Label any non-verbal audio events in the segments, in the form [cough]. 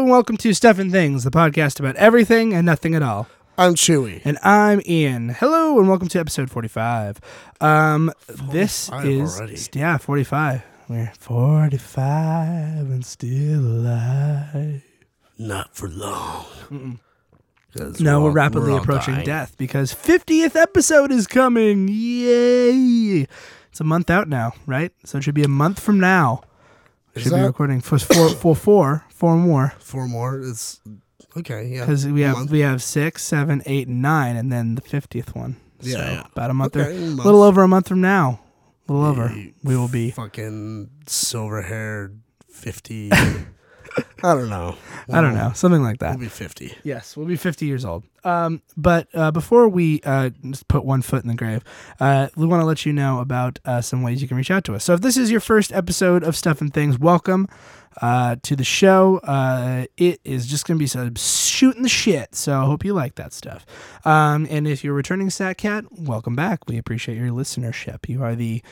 Hello and welcome to Stuff and Things, the podcast about everything and nothing at all. I'm Chewy. And I'm Ian. Hello and welcome to episode 45. Um, this 45 is already. yeah, 45. We're 45 and still alive. Not for long. No, we're all- rapidly we're all approaching dying. death because 50th episode is coming. Yay! It's a month out now, right? So it should be a month from now. Is should be that recording for four, four, four, four more. four more? It's okay. Yeah, because we have month. we have six, seven, eight, and nine, and then the fiftieth one. Yeah, so yeah. about a month Okay, or a month. little over a month from now. A little over, we will be. fucking silver haired fifty. [laughs] I don't know. I don't know, something like that. We'll be fifty. Yes, we'll be fifty years old. Um, but uh, before we uh, just put one foot in the grave, uh, we want to let you know about uh, some ways you can reach out to us. So if this is your first episode of Stuff and Things, welcome uh, to the show. Uh, it is just going to be some shooting the shit. So I hope you like that stuff. Um, and if you're returning Sat Cat, welcome back. We appreciate your listenership. You are the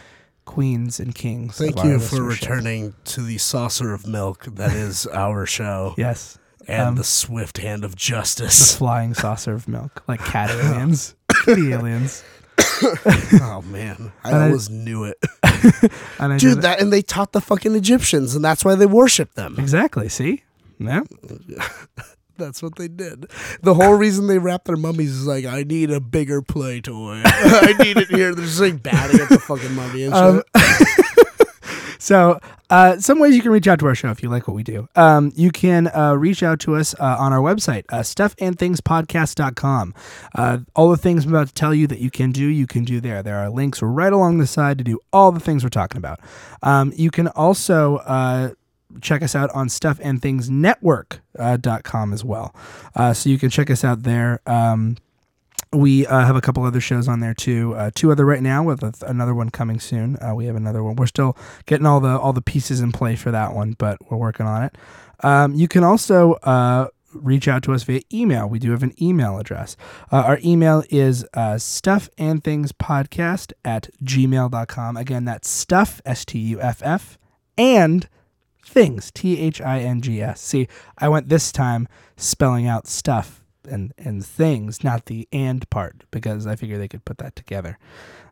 queens and kings. Thank you for returning to the saucer of milk that is [laughs] our show Yes. and um, the swift hand of justice. The flying saucer of milk, like cat [laughs] aliens, [laughs] the aliens. [coughs] oh man, I And I- always knew it, [laughs] And I dude. did- That and they taught the fucking Egyptians, and that's why they worship them. exactly. See, yeah. [laughs] That's what they did. The whole reason they wrap their mummies is like, I need a bigger play toy. [laughs] I need it here. They're just like batting at the fucking mummy and shit. Um, So, uh, some ways you can reach out to our show if you like what we do. Um, you can uh, reach out to us uh, on our website, uh, stuffandthingspodcast.com. Uh, all the things I'm about to tell you that you can do, you can do there. There are links right along the side to do all the things we're talking about. Um, you can also uh, check us out on stuffandthingsnetwork.com as well. Uh, so you can check us out there. Um, we uh, have a couple other shows on there too. Uh, two other right now, with a, another one coming soon. Uh, we have another one. We're still getting all the all the pieces in play for that one, but we're working on it. Um, you can also uh, reach out to us via email. We do have an email address. Uh, our email is uh, stuffandthingspodcast at gmail.com. Again, that's stuff, S T U F F, and things, T H I N G S. See, I went this time spelling out stuff and, and things, not the and part, because I figure they could put that together.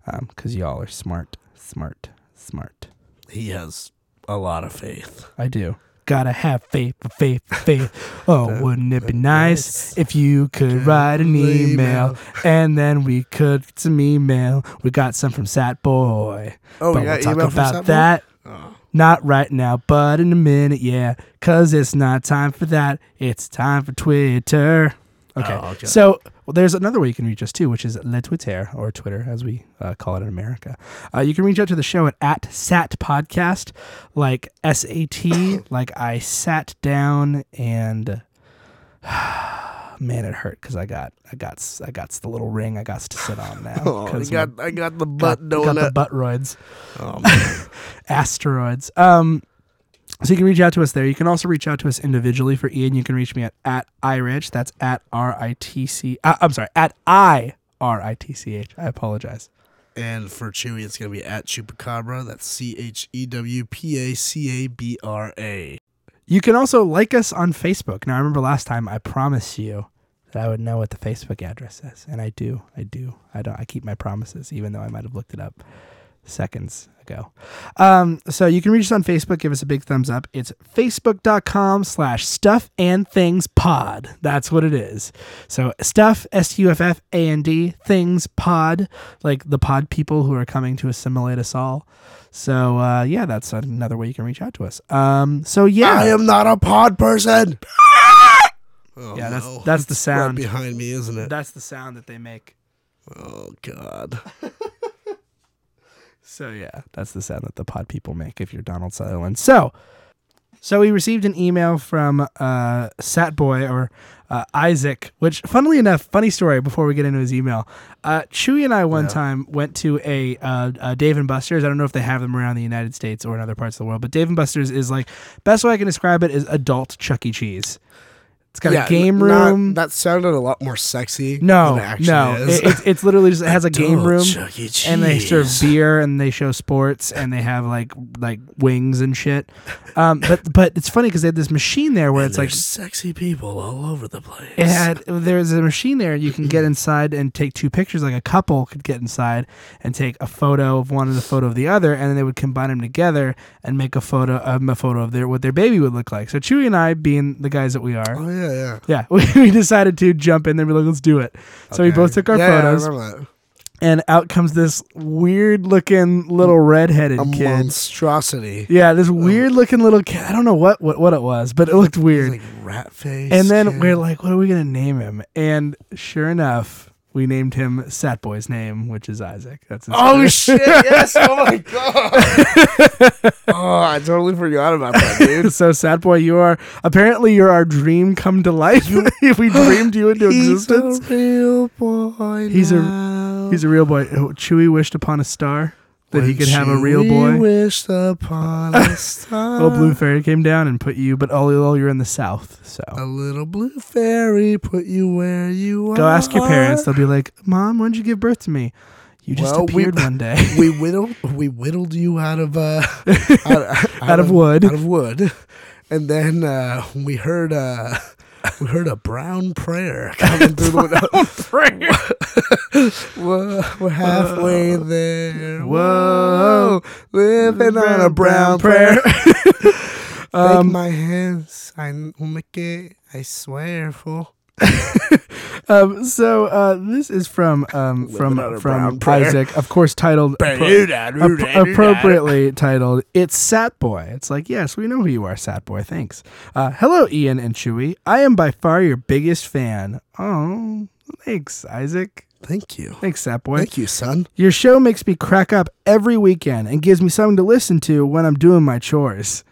Um, because y'all are smart, smart, smart. he has a lot of faith. I do. Gotta have faith, faith, faith. [laughs] Oh, wouldn't it be nice if you could write an email and then we could get some email? We got some from Sat Boy. Oh, but we got we'll talk about that. Oh. Not right now, but in a minute, yeah. Cause it's not time for that. It's time for Twitter. Okay. Oh, okay. So well, there's another way you can reach us too, which is Le Twitter or Twitter as we uh, call it in America. Uh, you can reach out to the show at, at Sat Podcast, like S A T, [coughs] like I sat down and [sighs] man, it hurt because I got I got I got the little ring I got to sit on now. [laughs] Oh, I got I got the got, butt got the butt roids Oh, [laughs] asteroids. Um, so you can reach out to us there. You can also reach out to us individually. For Ian, you can reach me at at iritch. That's at r i t c. Uh, I'm sorry, at i r i t c h. I apologize. and for Chewy, it's gonna be at Chewpacabra. That's C H E W P A C A B R A. You can also like us on Facebook. Now, I remember last time I promised you that I would know what the Facebook address is, and I do. I do. I don't. I keep my promises, even though I might have looked it up seconds ago. Um, so you can reach us on Facebook. Give us a big thumbs up. It's facebook.com slash stuff and things pod. That's what it is. So stuff, S U F F A N D, things pod, like the pod people who are coming to assimilate us all. So uh, yeah, that's another way you can reach out to us. Um, so yeah, I am not a pod person. [laughs] Oh, Yeah, that's- no. that's the sound. right behind me, isn't it? That's the sound that they make. Oh God. [laughs] So yeah, that's the sound that the pod people make if you're Donald Sutherland. So, so we received an email from uh, Satboy or uh, Isaac, which, funnily enough, funny story. Before we get into his email, uh, Chewy and I one Yeah. time went to a uh, uh, Dave and Buster's. I don't know if they have them around the United States or in other parts of the world, but Dave and Buster's is like best way I can describe it is adult Chuck E. Cheese. It's got Yeah, a game n- not- room. that sounded a lot more sexy. no, than it actually no, it, it's, it's literally just it has a [laughs] game room and they serve beer and they show sports and they have like like wings and shit. Um, but but it's funny because they had this machine there where And it's like sexy people all over the place. it had there's a machine there you can get [clears throat] inside and take two pictures like a couple could get inside and take a photo of one and a photo of the other and then they would combine them together and make a photo um, a photo of their what their baby would look like. So Chewy and I being the guys that we are. Oh yeah, yeah. Yeah, [laughs] we, we decided to jump in there and be like, let's do it. So we Okay. both took our Yeah, yeah, I photos, remember that. and out comes this weird looking little redheaded A kid. monstrosity. Yeah, this oh. weird looking little kid. I don't know what, what, what it was, but it looked weird. Like rat face. and then kid. we're like, what are we going to name him? And sure enough, we named him Satboy's name, which is Isaac. That's his Oh first- shit! Yes! Oh my [laughs] god! oh, I totally forgot about that, dude. So Satboy, you are apparently you're our dream come to life. [laughs] if we dreamed you into [gasps] He's existence, a real boy. He's a- now. he's a real boy. Chewy wished upon a star that he could have a real boy. Wished upon a star. Little blue fairy came down and put you, but all, all you're in the south. So A little blue fairy put you where you are. go ask your parents. They'll be like, "Mom, when did you give birth to me?" You just Well, we- appeared [laughs] one day. we whittled we whittled you out of uh [laughs] out, Out of wood. out of wood and then uh we heard uh we heard a brown prayer [laughs] coming through the window. Whoa, we're halfway there. Whoa, living on a brown prayer. [laughs] Take Um, my hands, I will make it. I swear, fool. [laughs] um, so uh, this is from um, from from. Isaac, of course, titled [laughs] appro- Appro- appropriately titled "It's Sat Boy." It's like, yes, we know who you are, Sat Boy. Thanks. Uh, hello, Ian and Chewy. I am by far your biggest fan. Oh, thanks, Isaac. Thank you. Thanks, Sat Boy. Thank you, son. Your show makes me crack up every weekend and gives me something to listen to when I'm doing my chores.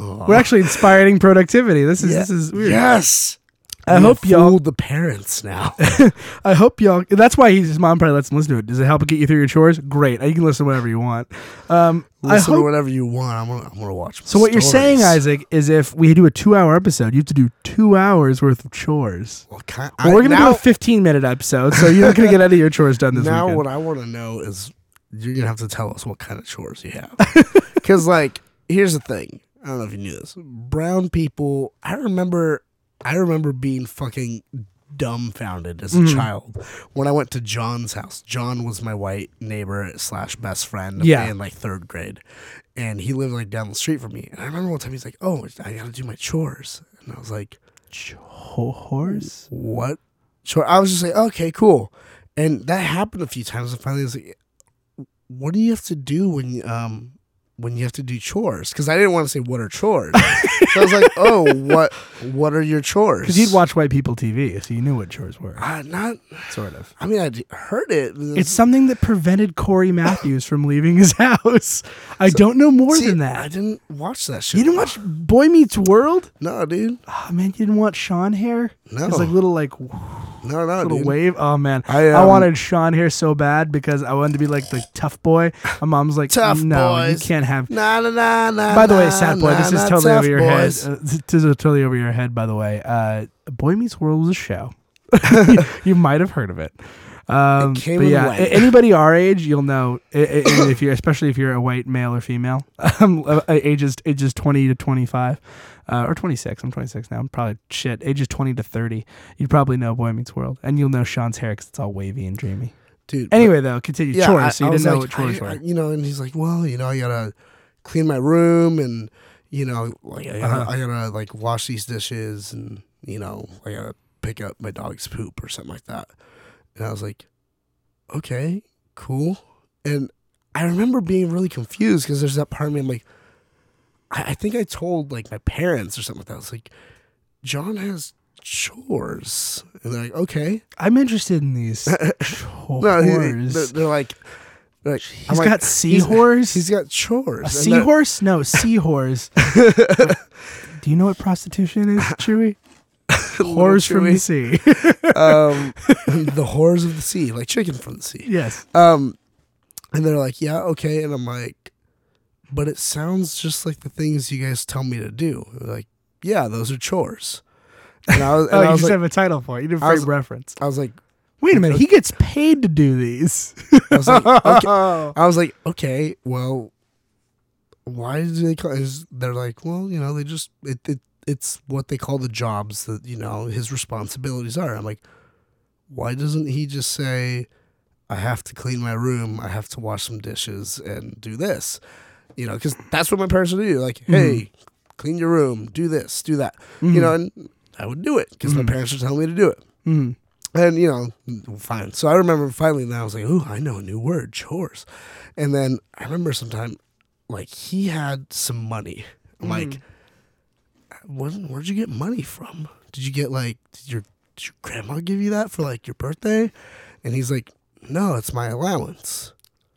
We're actually inspiring productivity. This is Yeah. this is weird. Yes. I We hope y'all. the parents now. [laughs] I hope y'all. That's why his mom probably lets him listen to it. Does it help get you through your chores? Great. You can listen to whatever you want. Um, I Listen hope. to whatever you want. I'm gonna, I'm gonna watch. So what you're saying. Isaac, is if we do a two-hour episode, you have to do two hours worth of chores. Well, kind, Well, we're gonna now, do a 15-minute episode, so you're not gonna get any of your chores done this week. now weekend. what I want to know is you're gonna have to tell us what kind of chores you have. [laughs] Because like, here's the thing. I don't know if you knew this. Brown people. I remember. I remember being fucking dumbfounded as a Mhm. child when I went to John's house. John was my white neighbor slash best friend Yeah. in like third grade, and he lived like down the street from me. And I remember one time he's like, "Oh, I got to do my chores," and I was like. Chores? what? Sure. I was just like, okay, cool. And that happened a few times. And finally, I was like, what do you have to do when you, um when you have to do chores? Because I didn't want to say what are chores. so I was like, oh, [laughs] what what are your chores? Because you'd watch white people TV, so you knew what chores were, Uh, not. sort of. I mean, I heard it. It's something that prevented Cory Matthews from leaving his house. I don't know more See, than that. I didn't watch that shit. You didn't watch Boy Meets World? No, dude. Oh man, you didn't watch Shawn Hair? No. It's like little like No, no, little dude. wave. Oh man, I, I um, wanted Shawn Hair so bad because I wanted to be like the tough boy. My mom's like, Tough no, boys. you can't have. Nah, nah, nah, nah. By the way, sad boy, this is nah, totally over your boys. head. Uh, this is totally over your head. By the way, uh, Boy Meets World was a show. [laughs] you might have heard of it. Um, It came but yeah, went. a- anybody our age, you'll know i- i- if you're, especially if you're a white male or female, [laughs] um, uh, ages ages 20 to 25, uh, or 26. I'm 26 now. I'm probably shit. Ages 20 to 30. You'd probably know Boy Meets World, and you'll know Shawn's hair because it's all wavy and dreamy. dude. but- Anyway, though, continue yeah, chores. I- so you I didn't know like, what chores I- were. You know, and he's like, well, you know, I gotta clean my room, and you know, like I gotta, Uh-huh. I gotta like wash these dishes, and you know, I gotta pick up my dog's poop or something like that. And I was like, okay, cool. And I remember being really confused because there's that part of me. I'm like, I, I think I told like my parents or something like that. I was like, John has chores. And they're like, okay. I'm interested in these [laughs] No, he- chores. they're, they're like, they're like He's got he's- seahorse. He's got chores. a And they're- seahorse? No, [laughs] seahorse. Do you know what prostitution is, Chewy? [laughs] Whores from the sea. um, the whores of the sea, like chicken from the sea. yes. Um, and they're like, yeah, okay. And I'm like, but it sounds just like the things you guys tell me to do. Like, yeah, those are chores. And I was, [laughs] and Oh, I you just like, have a title for it. You didn't frame was- reference. I was like, Wait a minute. He gets paid to do these. I was like, [laughs] okay. I was like, okay, well, why do they call? Is they're like, well, you know, they just it, it it's what they call the jobs that you know his responsibilities are. I'm like, why doesn't he just say, I have to clean my room, I have to wash some dishes, and do this, you know, because that's what my parents would do. Like, mm-hmm. hey, clean your room, do this, do that, you mm-hmm. know, and I would do it because my mm-hmm. parents would tell me to do it. Mhm. And you know, fine. So I remember finally now I was like, "Ooh, I know a new word, chores." And then I remember sometime, like he had some money. Like, "Where, where'd you get money from? Did you get like did your did your grandma give you that for like your birthday?" And he's like, "No, it's my allowance."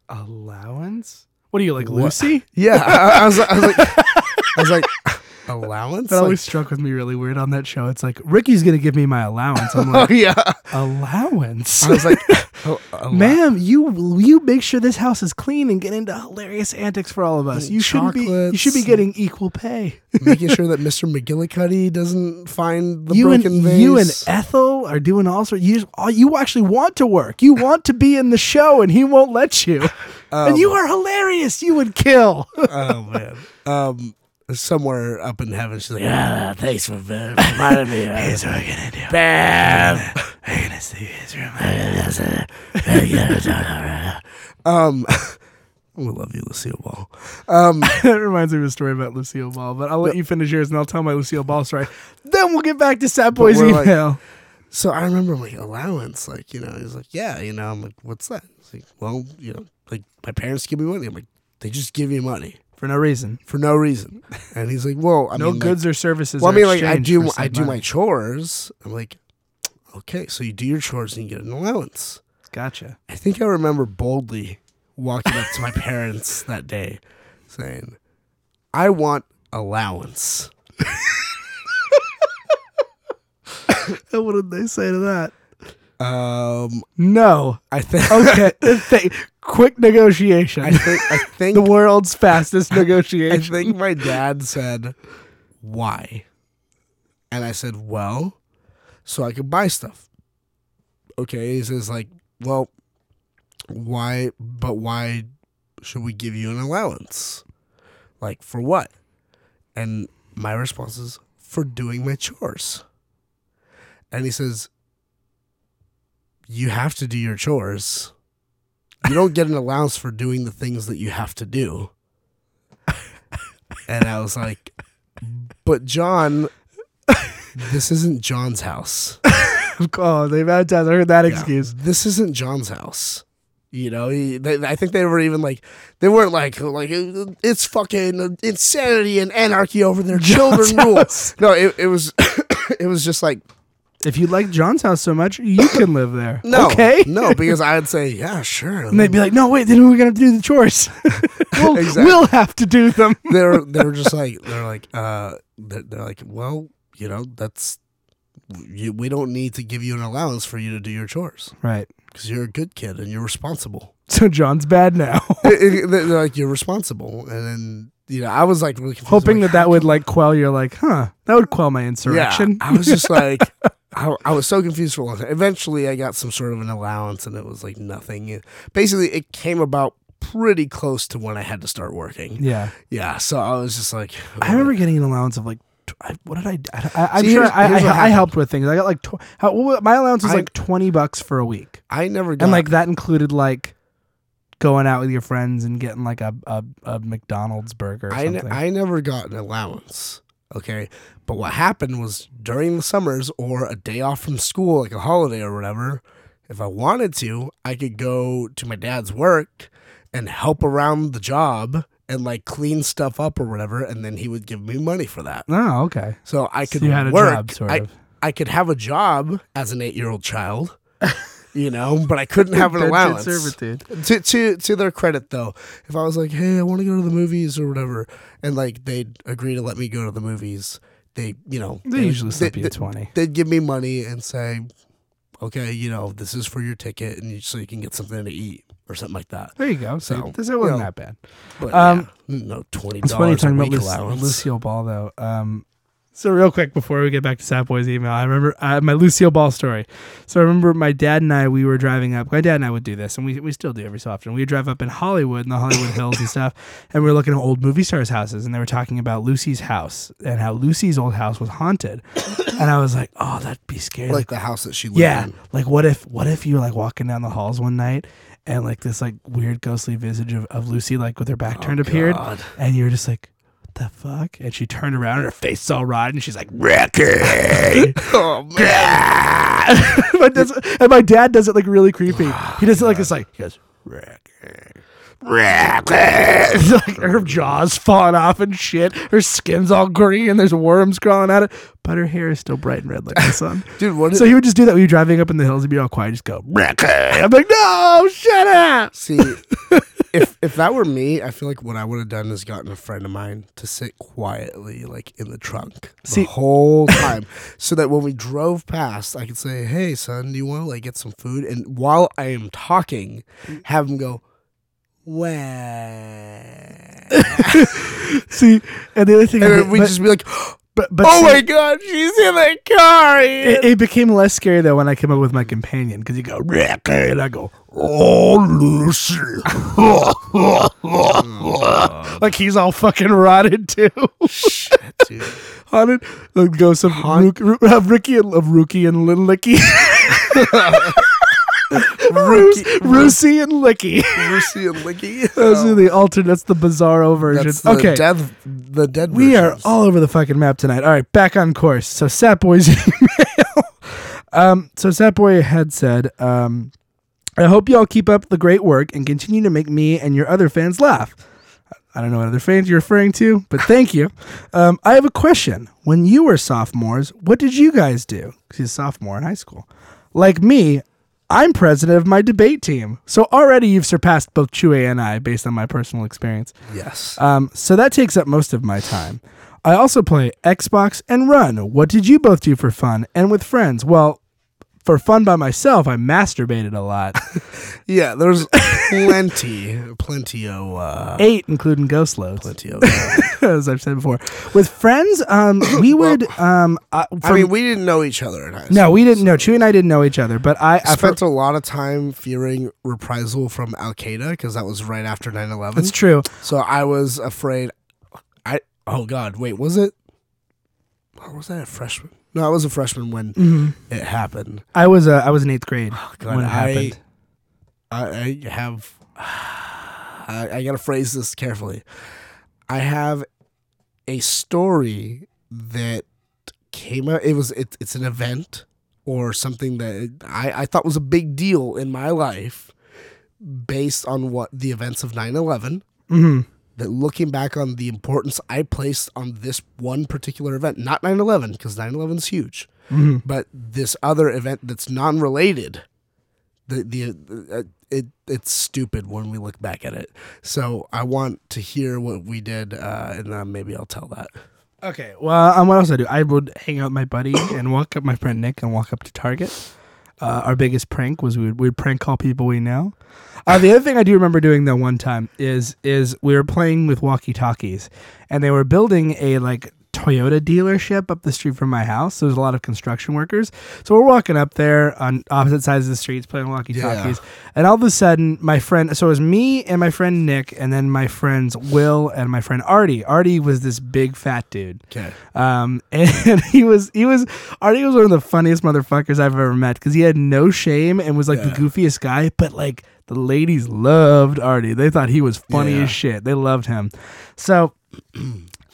Allowance? What are you like, What? Lucy? [laughs] Yeah, I, I was, I was like, I was like, [laughs] allowance. That Like, always struck with me really weird on that show. It's like Ricky's gonna give me my allowance. I'm [laughs] oh, like, oh yeah. allowance, I was like, oh, ma'am. You you make sure this house is clean and get into hilarious antics for all of us. You shouldn't be. You should be getting equal pay. making sure that Mr. McGillicuddy doesn't find the you and broken vase. you and Ethel are doing all sorts. You just, all, you actually want to work. You want to be in the show, and he won't let you. and you are hilarious. You would kill. oh man. Um, somewhere up in heaven, she's like, "Ah, thanks for uh, reminding me." Here's what we're gonna do. Bam. I'm gonna see his room. [laughs] Um, [laughs] we love you, Lucille Ball. Um, [laughs] that reminds me of a story about Lucille Ball, but I'll let you finish yours and I'll tell my Lucille Ball story. Then we'll get back to Sat Boy's we're like- email. so I remember like allowance, like you know, he's like, "Yeah, you know." I'm like, "What's that?" He's like, "Well, you know, like my parents give me money." I'm like, "They just give you money for no reason. for no reason," and he's like, "Well, I no mean, like, goods or services. Well, I mean, like I do, I do my chores. I'm like, okay, so you do your chores and you get an allowance. Gotcha. I think I remember boldly walking up to my [laughs] parents that day, saying, "I want allowance." [laughs] And what did they say to that? Um, No. I think, [laughs] Okay. Th- quick negotiation. I think, I think, the world's fastest negotiation. I think my dad said, "Why?" And I said, "Well, so I could buy stuff." Okay, he says like, "Well, why? But why should we give you an allowance? Like for what?" And my response is, "For doing my chores." And he says, "You have to do your chores. You don't get an allowance for doing the things that you have to do." And I was like, but John, this isn't John's house. [laughs] oh, they've had I heard that Yeah. excuse. This isn't John's house. You know, he, they, I think they were even like, they weren't like, like it's fucking insanity and anarchy over their children rule. No, it, it was, [coughs] it was just like, If you like John's house so much, you can live there. no, Okay. no, because I'd say, yeah, sure. And they'd be like, no, wait, then we're to do the chores? [laughs] we'll, Exactly. we'll have to do them. they're they're just [laughs] like they're like uh they're, they're like well you know that's you, we don't need to give you an allowance for you to do your chores Right. because you're a good kid and you're responsible. [laughs] So John's bad now. [laughs] It- it- like you're responsible, and then you know I was like really confused. Hoping like, that that would like quell your like, huh, that would quell my insurrection. Yeah, I was just [laughs] like I, I was so confused for a long time. Eventually, I got some sort of an allowance, and it was like nothing. It- basically, it came about pretty close to when I had to start working. yeah. Yeah, so I was just like, I remember getting an allowance of like, I, what did I, I, See, sure I, I, I helped with things. I got like, tw- how, what- my allowance was I- like 20 bucks for a week. I never got And like that included like going out with your friends and getting like a, a, a McDonald's burger or I, ne- I never got an allowance. Okay. But what happened was during the summers or a day off from school, like a holiday or whatever, if I wanted to, I could go to my dad's work and help around the job and like clean stuff up or whatever. And then he would give me money for that. oh, okay. So I So could you had a work. job, sort I- of. I could have a job as an eight year old child, [laughs] you know, but I couldn't have an allowance. servitude. To to to their credit though, if I was like, hey, I want to go to the movies or whatever, and like they'd agree to let me go to the movies, they you know They usually slip they, you a twenty. They'd give me money and say, okay, you know, this is for your ticket, and you, so you can get something to eat or something like that. There you go. So this it wasn't you know, that bad. But Um, yeah, no twenty It's funny dollars a talking about. Lucille Ball though. Um, so real quick before we get back to Satboy's email, I remember uh, my Lucille Ball story. So I remember my dad and I we were driving up. My dad and I would do this, and we we still do every so often. We would drive up in Hollywood, in the Hollywood [laughs] Hills and stuff, and we were looking at old movie stars' houses, and they were talking about Lucy's house and how Lucy's old house was haunted. [coughs] and I was like, oh, that'd be scary. like the house that she lived in. Yeah. in. Like what if what if you were like walking down the halls one night and like this like weird ghostly visage of, of Lucy like with her back turned appeared God. and you were just like, the fuck? And she turned around and her face is all rotten and she's like, Ricky [laughs] Oh man. [laughs] my and my dad does it like really creepy. He does it like this like he goes, Ricky. Like her jaws falling off and shit. Her skin's all green. and There's worms crawling out of it, but her hair is still bright and red like the sun. [laughs] Dude, what So he would just do that when you're driving up in the hills. He'd be all quiet, just go. I'm like, no, shut up. See, [laughs] if if that were me, I feel like what I would have done is gotten a friend of mine to sit quietly, like in the trunk, See- the whole [laughs] time, so that when we drove past, I could say, "Hey, son, do you want to like get some food?" And while I am talking, have him go, "Where?" [laughs] See, and the other thing, and I then hate- we just be like, but, but "Oh see, my god, she's in the car!" It, it became less scary though when I came up with my companion because you go Ricky and I go Oh Lucy, [laughs] like he's all fucking rotted too. Shit, dude. [laughs] Haunted, like ghost of Rook, Ru- of Ricky and of Rookie and Little Licky, Roos- Roosy and Licky. Lucy and Licky. [laughs] Those are the alternate. That's the bizarro version. That's the okay, dead, the dead. We are all over the fucking map tonight. All right, back on course. So Sat Boy's [laughs] email. um, so Sat Boy had said, um, I hope y'all keep up the great work and continue to make me and your other fans laugh. I don't know what other fans you're referring to, but thank you. [laughs] Um, I have a question. When you were sophomores, what did you guys do? 'Cause he's a sophomore in high school. Like me, I'm president of my debate team. So already you've surpassed both Chue and I based on my personal experience. yes. Um, so that takes up most of my time. I also play Xbox and Run. What did you both do for fun and with friends? Well, for fun by myself, I masturbated a lot. [laughs] Yeah, there's plenty, plenty of, uh, Eight, including ghost loads, plenty of. [laughs] as I've said before. With friends, um, [coughs] we would. Um, uh, I mean, we didn't know each other in high school. no, we didn't know. Chewy and I didn't know each other, but I, I spent a lot of time fearing reprisal from Al Qaeda because that was right after 9 It's 11. true. So I was afraid. I Oh, God. Wait, was it? Or was I a freshman? No, I was a freshman when Mhm. it happened. I was. Uh, I was in eighth grade God, when it I, happened. I, I have. I, I gotta phrase this carefully. I have a story that came out. It was it, it's an event or something that I, I thought was a big deal in my life, based on what the events of 9-11 hmm that looking back on the importance I placed on this one particular event, not 9 11, because 9 11 is huge, hmm but this other event that's non related, the, the, uh, it, it's stupid when we look back at it. So I want to hear what we did, uh, and then maybe I'll tell that. Okay. Well, um, what else I do? I would hang out with my buddy and walk up my friend Nick and walk up to Target. Uh, our biggest prank was we would we'd prank call people we know. Uh, the other thing I do remember doing though one time is is we were playing with walkie talkies, and they were building a like Toyota dealership up the street from my house. There's a lot of construction workers. So we're walking up there on opposite sides of the streets playing walkie talkies, and all of a sudden my friend. So it was me and my friend Nick, and then my friends Will and my friend Artie. Artie was this big fat dude. Okay. Um, [laughs] and he was he was Artie was one of the funniest motherfuckers I've ever met because he had no shame and was like Yeah. the goofiest guy, but like the ladies loved Artie. They thought he was funny Yeah. as shit. They loved him. So [clears throat]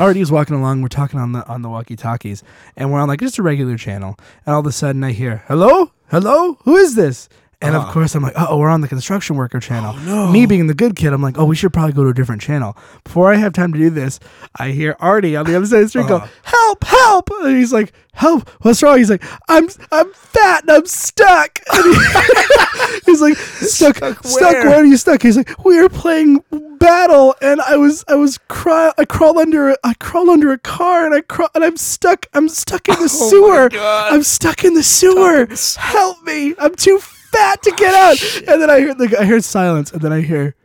Artie was walking along. We're talking on the on the walkie talkies, and we're on like just a regular channel. And all of a sudden, I hear, "Hello, hello, who is this?" And of Uh-huh. course, I'm like, oh, we're on the construction worker channel. no. Me being the good kid, I'm like, oh, we should probably go to a different channel. Before I have time to do this, I hear Artie on the other side of the street go, Uh-huh. help, help. And he's like, help, what's wrong? He's like, I'm I'm fat and I'm stuck. [laughs] And he- [laughs] he's like, stuck, stuck, Stuck where? where? are you stuck? He's like, we were playing battle and I was I was cry I crawled under a, I crawled under a car and I crawl and I'm stuck I'm stuck in the [laughs] Oh sewer. I'm stuck in the sewer. the sewer. Help me. I'm too fat to get out. Oh, and then I hear the I hear silence and then I hear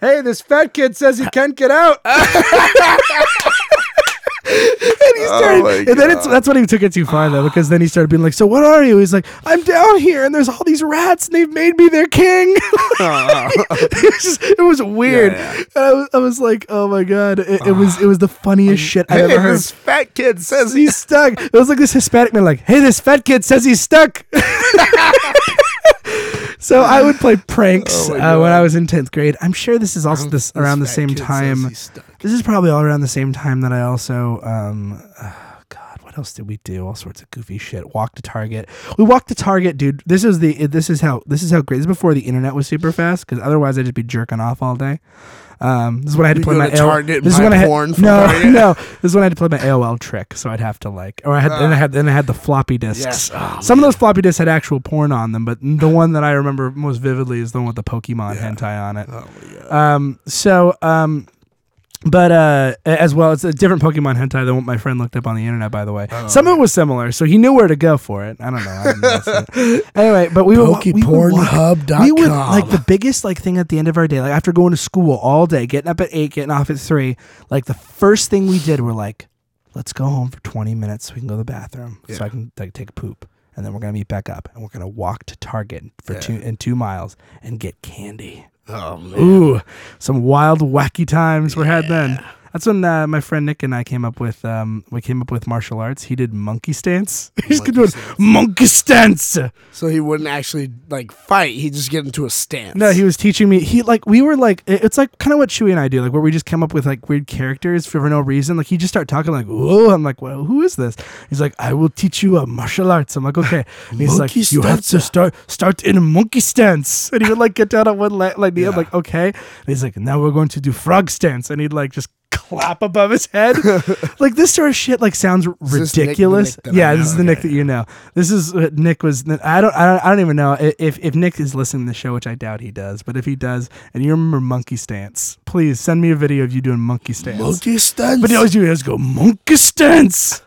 Hey, this fat kid says he can't get out. [laughs] and he started, Oh and then it's that's when he took it too far though, because then he started being like, "So what are you?" He's like, "I'm down here, and there's all these rats, and they've made me their king." [laughs] [laughs] it, was just, it was weird. Yeah, yeah. And I was, I was like, "Oh my god!" It, it was, ah. it was the funniest shit I've Hey, ever heard. this fat kid says He's stuck. It was like this Hispanic man, like, "Hey, this fat kid says he's stuck." So I would play [laughs] pranks Oh uh, when I was in tenth grade. I'm sure this is also this around the same time. This is probably all around the same time that I also, um, oh God, what else did we do? All sorts of goofy shit. Walk to Target. We walked to Target, dude. This is the. This is how. This is how great. This is before the internet was super fast. Because otherwise, I'd just be jerking off all day. Um, this is when I had to play my AOL This is when I had porn no, Target? [laughs] no. This is when I had to play my AOL trick. So I'd have to like, or I had, then I had, then I had the floppy disks. Yes. Oh, Some of those floppy disks had actual porn on them, but the [sighs] one that I remember most vividly is the one with the Pokemon Yeah. hentai on it. Oh god. Um, so, um, but uh, as well, it's a different Pokemon hentai than what my friend looked up on the internet. By the way, Oh, some of it was similar, so he knew where to go for it. I don't know. I didn't know, so- anyway, but we would wa- we would walk- we would like the biggest like thing at the end of our day, like after going to school all day, getting up at eight, getting off at three. Like the first thing we did, we're like, let's go home for twenty minutes so we can go to the bathroom, so I can like take a poop, and then we're gonna meet back up, and we're gonna walk to Target for Yeah. two in two miles and get candy. Oh man. Ooh, some wild, wacky times were had then. That's when uh, my friend Nick and I came up with um, we came up with martial arts. He did monkey stance. [laughs] He's Monkey doing stance. monkey stance. So he wouldn't actually like fight. He'd just get into a stance. No, he was teaching me. He like we were like it's like kind of what Chewy and I do, like where we just come up with like weird characters for no reason. Like he just start talking like, "Whoa!" I'm like, "Well, who is this?" He's like, "I will teach you a martial arts." I'm like, "Okay." And he's like, "You have to start start in a monkey stance," and he would like get down on one leg like. I'm Yeah. like, "Okay." And he's like, "Now we're going to do frog stance," and he'd like just clap above his head. [laughs] like this sort of shit like sounds Nick- the ridiculous. Nick that yeah, this is the Nick that you know. This is what Nick was. I don't. I don't. I don't even know if if Nick is listening to the show, which I doubt he does. But if he does, and you remember monkey stance, please send me a video of you doing monkey stance. monkey stance. But he always do is go monkey stance.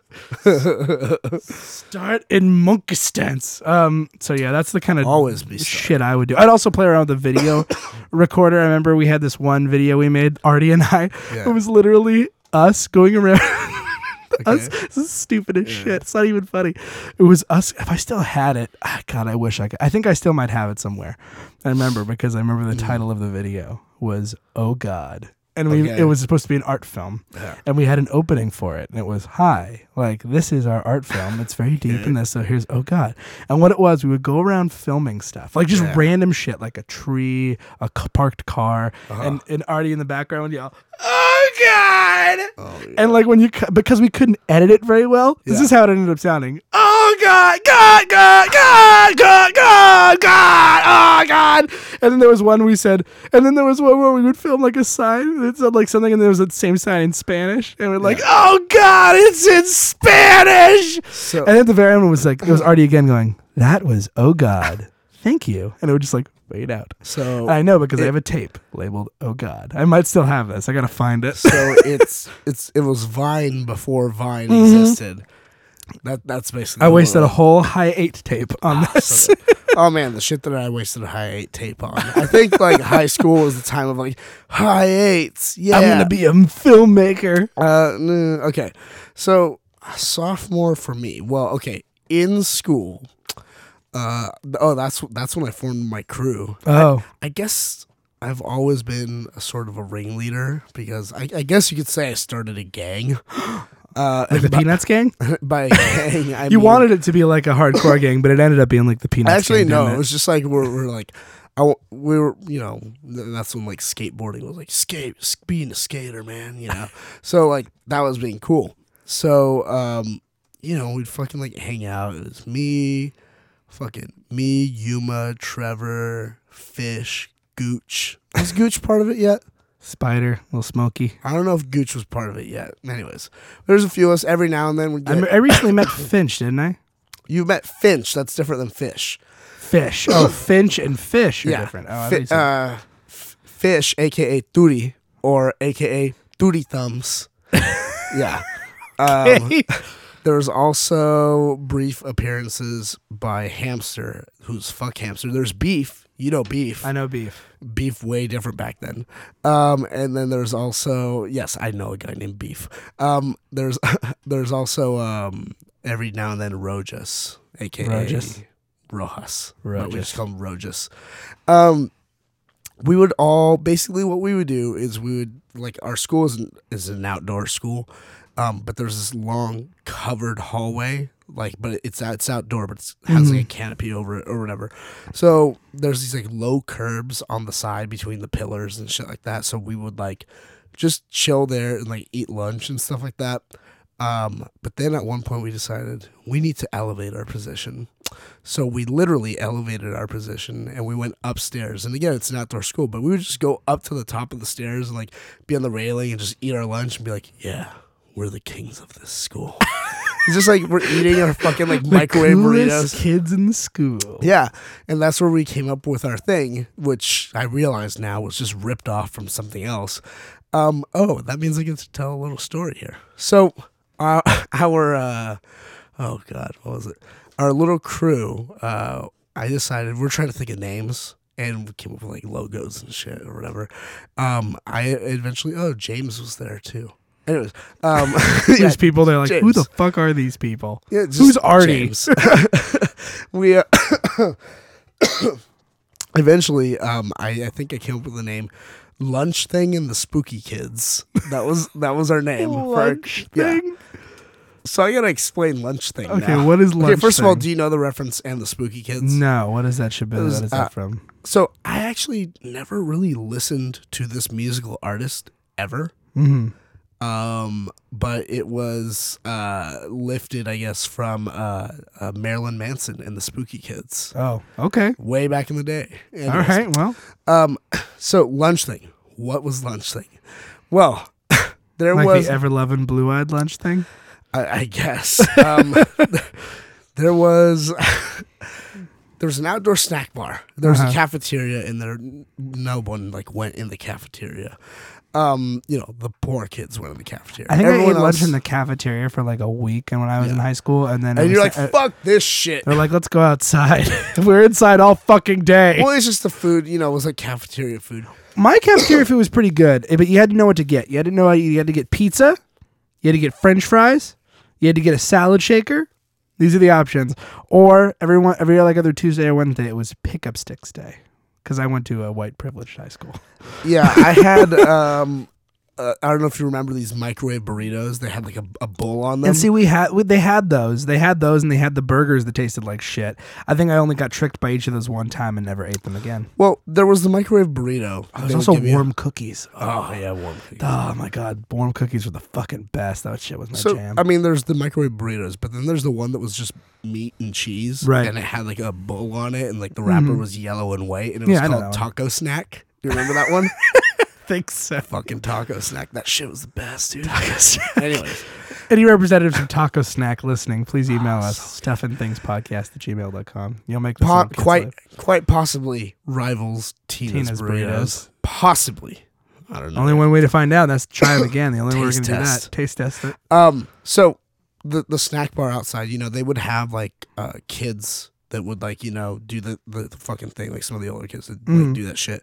Start in monkey stance. Um. So yeah, that's the kind of Always be shit I would do. I'd also play around with the video [coughs] recorder. I remember we had this one video we made, Artie and I. Yeah. It was literally us going around. [laughs] us. This is stupid as shit. It's not even funny. It was us. If I still had it, ah, God, I wish I could. I think I still might have it somewhere. I remember because I remember Mm. the title of the video was "Oh God." And we, Okay. it was supposed to be an art film, Yeah. and we had an opening for it, and it was "Hi, like this is our art film. It's very deep in this, so here's oh god." And what it was, we would go around filming stuff, like just Yeah. random shit, like a tree, a c- parked car, Uh-huh. and and Artie in the background would yell, "Oh god!" Oh. And like when you because we couldn't edit it very well, this is how it ended up sounding. Oh god, god, god, god, god, god, god, oh god. And then there was one we said, and then there was one where we would film like a sign that said like something, and there was that same sign in Spanish, and we're like, oh god, it's in Spanish. So And at the very end, it was like it was Artie again going, that was oh god, thank you, and it would just like fade out. so I know because I have a tape labeled "Oh God." I might still have this. I gotta find it. so [laughs] it's it's it was Vine before Vine Mhm. existed. That that's basically. I wasted a whole Hi8 tape on this. So oh man, the shit that I wasted a Hi8 tape on. I think like high school was the time of like Hi8s. Yeah, I'm gonna be a filmmaker. Uh, no, okay. So sophomore for me. Well, okay. In school, uh, oh, that's that's when I formed my crew. Oh, I guess I've always been a sort of a ringleader because I, I guess you could say I started a gang. Uh, like the by, Peanuts gang. [laughs] by gang, I [laughs] you mean, wanted it to be like a hardcore gang, but it ended up being like the Peanuts. Actually, gang, no. It it? was just like we're, we're like, I we were you know that's when like skateboarding was like skate being a skater man you know [laughs] so like that was being cool so um you know we'd fucking like hang out it was me fucking me, Yuma, Trevor, Fish, Gooch. Was Gooch part of it yet? Spider, little smoky. I don't know if Gooch was part of it yet. Anyways, there's a few of us every now and then. We I, get, I recently met Finch, didn't I? you met Finch. That's different than Fish. Fish. Oh, [coughs] Finch and Fish are different. Oh, I Fi- thought you said- uh, F- Fish, aka Turi, or aka Turi Thumbs. [laughs] yeah. Um, there's also brief appearances by Hamster, who's fuck Hamster. There's Beef. You know Beef. I know beef. Beef way different back then. Um, and then there's also yes, I know a guy named Beef. Um, there's [laughs] there's also um, every now and then Rojas, aka Rojas. Rojas. But we just call him Rojas. Um, we would all basically what we would do is we would like our school is an, is an outdoor school, um, but there's this long covered hallway like but it's it's outdoor but it has like a canopy over it or whatever. So there's these like low curbs on the side between the pillars and shit like that. So we would like just chill there and like eat lunch and stuff like that. Um, but then at one point we decided we need to elevate our position. So we literally elevated our position and we went upstairs. And again, it's an outdoor school, but we would just go up to the top of the stairs and like be on the railing and just eat our lunch and be like, yeah, we're the kings of this school. [laughs] it's just like we're eating our fucking like microwave burritos. kids in the school. Yeah, and that's where we came up with our thing, which I realize now was just ripped off from something else. Um, oh, that means I get to tell a little story here. So, uh, [laughs] our, uh, oh god, what was it? Our little crew. Uh, I decided we're trying to think of names, and we came up with like logos and shit or whatever. Um, I eventually, oh, James was there too. Anyways, um, [laughs] [laughs] yeah, There's people they're like, who the fuck are these people? yeah, Who's Artie? James. [laughs] we uh, [coughs] eventually, um, I, I think I came up with the name Lunch Thing and the Spooky Kids. That was that was our name. for our- Lunch yeah. thing? So I gotta explain Lunch Thing. Okay, now. what is Okay, lunch first of all, do you know the reference and the Spooky Kids? No, what is that? Should be. What is uh, that from? So I actually never really listened to this musical artist ever. hmm Um, but it was uh, lifted, I guess, from uh, uh, Marilyn Manson and the Spooky Kids Oh, okay. way back in the day. All Anyways, right. Well, Um, [clears throat] so lunch thing. What was lunch thing? Well, [laughs] there like was, the ever loving blue eyed lunch thing. I, I guess, um, [laughs] there was, [laughs] there was an outdoor snack bar. There was Uh-huh. a cafeteria, and there no one like went in the cafeteria. Um, you know, the poor kids went in the cafeteria. I think I Everyone ate lunch in the cafeteria for like a week, and when I was in high school, and then and you're like, uh, "Fuck this shit." they're like, let's go outside. [laughs] We're inside all fucking day. Well, it's just the food. You know, it was like cafeteria food. My cafeteria food was pretty good, eh, but you had to know what to get. You had to know you had to get pizza, you had to get French fries, you had to get a salad shaker. These are the options. Or every one, every like other Tuesday or Wednesday, it was pickup sticks day because I went to a white privileged high school. Yeah, I had. [laughs] um uh, I don't know if you remember these microwave burritos. They had like a, a bowl on them. And see, we had we, they had those, they had those, and they had the burgers that tasted like shit. I think I only got tricked by each of those one time and never ate them again. well, there was the microwave burrito. There's They would also give you- warm cookies. Oh yeah, warm. cookies. Oh my god, warm cookies were the fucking best. That shit was my So jam. I mean, there's the microwave burritos, but then there's the one that was just meat and cheese, Right. And it had like a bowl on it, and like the wrapper Mhm. was yellow and white, and it was Yeah, called. Taco Snack. Do you remember that one? [laughs] think so. Fucking Taco Snack. That shit was the best, dude. [laughs] Anyways, Any representatives of Taco Snack listening, please email us stuffandthingspodcast at gmail.com. You'll make this po- quite live. quite possibly rivals Tina's, Tina's burritos. Burritos. Possibly. I don't know. Only one way to find out. That's try them [coughs] again. The only way we're going to do test. that. Taste test it. Um, so the the snack bar outside, you know, they would have like uh kids that would like you know do the, the, the fucking thing like some of the older kids that like, Mhm. do that shit,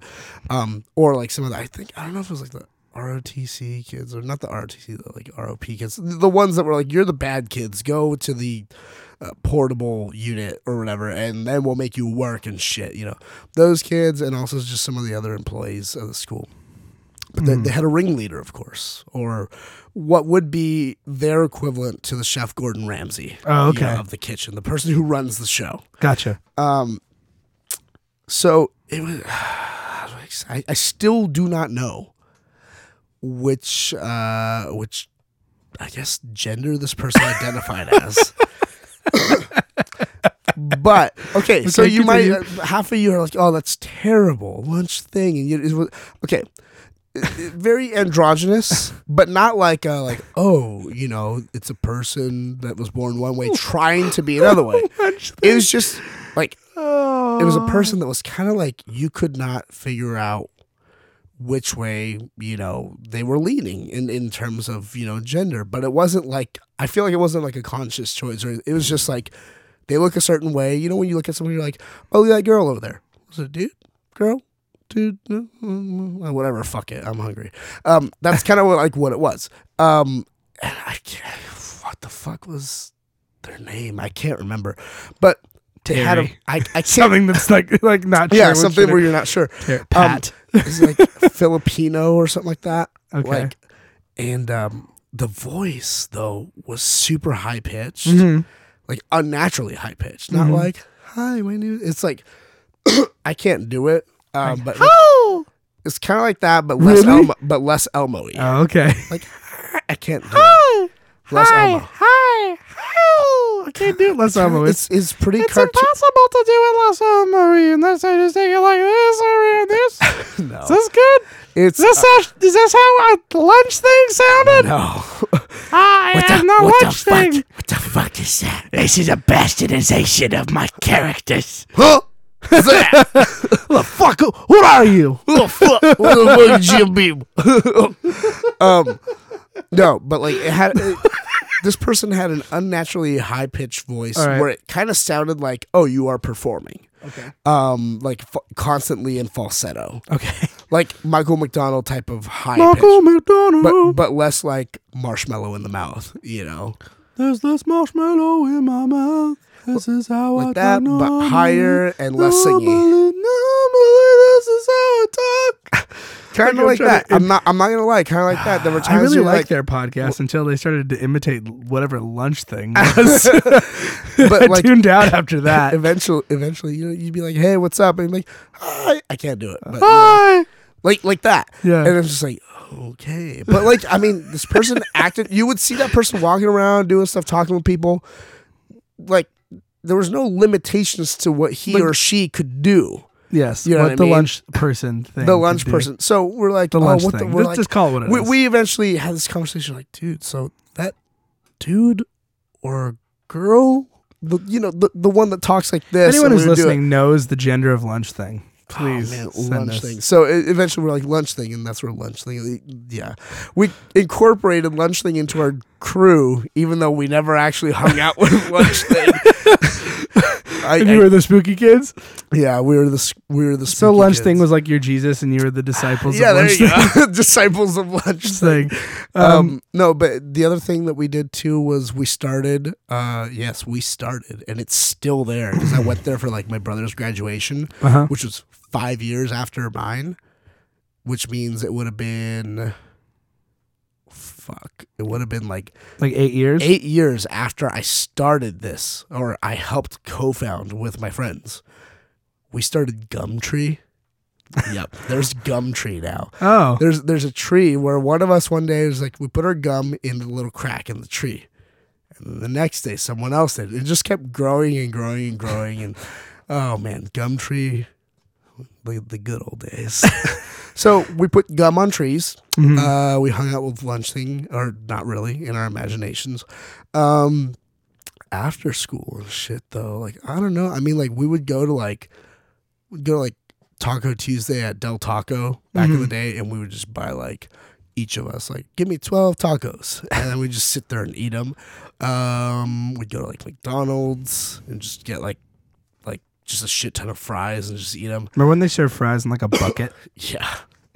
um, or like some of the I think I don't know if it was like the ROTC kids or not the ROTC the like ROP kids, the ones that were like you're the bad kids, go to the uh, portable unit or whatever, and then we'll make you work and shit. You know, those kids and also just some of the other employees of the school. But they, Mhm. they had a ringleader, of course, or what would be their equivalent to the chef Gordon Ramsay Oh, you know, of the kitchen, the person who runs the show. Gotcha. Um, so it was. [sighs] I, I, still do not know which uh, which I guess gender this person identified [laughs] as. but okay, so you might uh, half of you are like, "Oh, that's terrible lunch thing," and you, it was- okay, very androgynous, but not like uh, like oh, you know, it's a person that was born one way trying to be another way. [laughs] It was just like it was a person that was kind of like you could not figure out which way you know they were leaning in in terms of you know gender. But it wasn't like i feel like it wasn't like a conscious choice or it was just like they look a certain way. You know when you look at someone you're like oh that girl over there. Was it a dude girl dude [laughs] whatever fuck it i'm hungry um that's kind of like what it was um and i can't, what the fuck was their name i can't remember but they had a, Terry. I, I [laughs] can't Something that's like like not yeah sure something where you're not sure Ter- Pat. [laughs] it's like Filipino or something like that. Okay. Like, and um, the voice though was super high pitched, Mhm. like unnaturally high pitched. Not Mhm. like hi, my name. It's like [clears throat] I can't do it. Um, but it's kind of like that, but less Really? Elmo, but less Elmo. Oh, okay. Like I can't do it. Less Elmo. hi, hi. I can't do it less Elmo. It's, It's pretty it's cartoon. impossible to do it less Elmo. And Unless I just take it like this or this. [laughs] no, Is this good? it's Is this, how, is this how a lunch thing sounded? no. I [laughs] have no lunch thing. What the fuck is that? This is a bastardization of my characters. Huh? That? the fuck? What are you? What the fuck? What the fuck is Jim Beam? [laughs] um, no, but like it had. It, this person had an unnaturally high pitched voice right. where it kind of sounded like, "Oh, you are performing." Okay. Um, like f- constantly in falsetto, Okay. like Michael McDonald type of high pitch. Michael pitch, McDonald. but but less like marshmallow in the mouth. You know, There's this marshmallow in my mouth. This is how I like that, talk but normally. higher and less singy. Normally, this is how I talk. [laughs] Kind [laughs] I'm of like that. to- I'm not. I'm not gonna lie. Kind of like that. There were times [sighs] I really liked like, their podcast until they started to imitate whatever lunch thing [laughs] was. but I like tuned out after that. eventually, eventually, you know, you'd be like, "Hey, what's up?" And you'd be like, "Hi." I can't do it, but, you know, Hi. like like that. Yeah. And it's just like, okay, but like, I mean, this person acted. You would see that person walking around doing stuff, talking with people. Like, there was no limitations to what he Like- or she could do. Yes. You know what what the mean? lunch person thing. the lunch do. person. So we're like, The oh, lunch what thing. the? We're Let's like, just call it what it we, is. we eventually had this conversation. Like, dude, so that dude or girl, the you know the the one that talks like this. Anyone who's we would do it. listening knows the gender of lunch thing. Oh, Please oh, man, lunch us. thing. So e- eventually we're like lunch thing, and that's where lunch thing. Yeah, we incorporated lunch thing into our crew, even though we never actually hung out with [laughs] lunch thing. I, And you were the spooky kids. yeah, we were the we were the So lunch kids. thing was like your Jesus, and you were the disciples. yeah, of there lunch you thing. [laughs] disciples of lunch thing. thing. Um, Um, no, but the other thing that we did too was we started. Uh, yes, we started, and it's still there because I went there for like my brother's graduation, uh-huh. which was five years after mine, which means it would have been. Fuck! It would have been like Like eight years. eight years after I started this, or I helped co-found with my friends. We started Gumtree. yep, [laughs] there's Gumtree now. Oh. There's there's a tree where one of us one day was like we put our gum in the little crack in the tree, and the next day someone else did. It just kept growing and growing and growing, and oh man, gum tree, the the good old days. [laughs] so we put gum on trees. Mhm. Uh, we hung out with lunch thing, or not really, in our imaginations. Um, after school and shit though, like I don't know. I mean, like we would go to like, we'd go to like Taco Tuesday at Del Taco back in the Mhm. day, and we would just buy like each of us like give me 12 tacos [laughs] and then we just sit there and eat them um we'd go to like mcdonald's and just get like just a shit ton of fries and just eat them Remember when they served fries in like a [coughs] bucket? yeah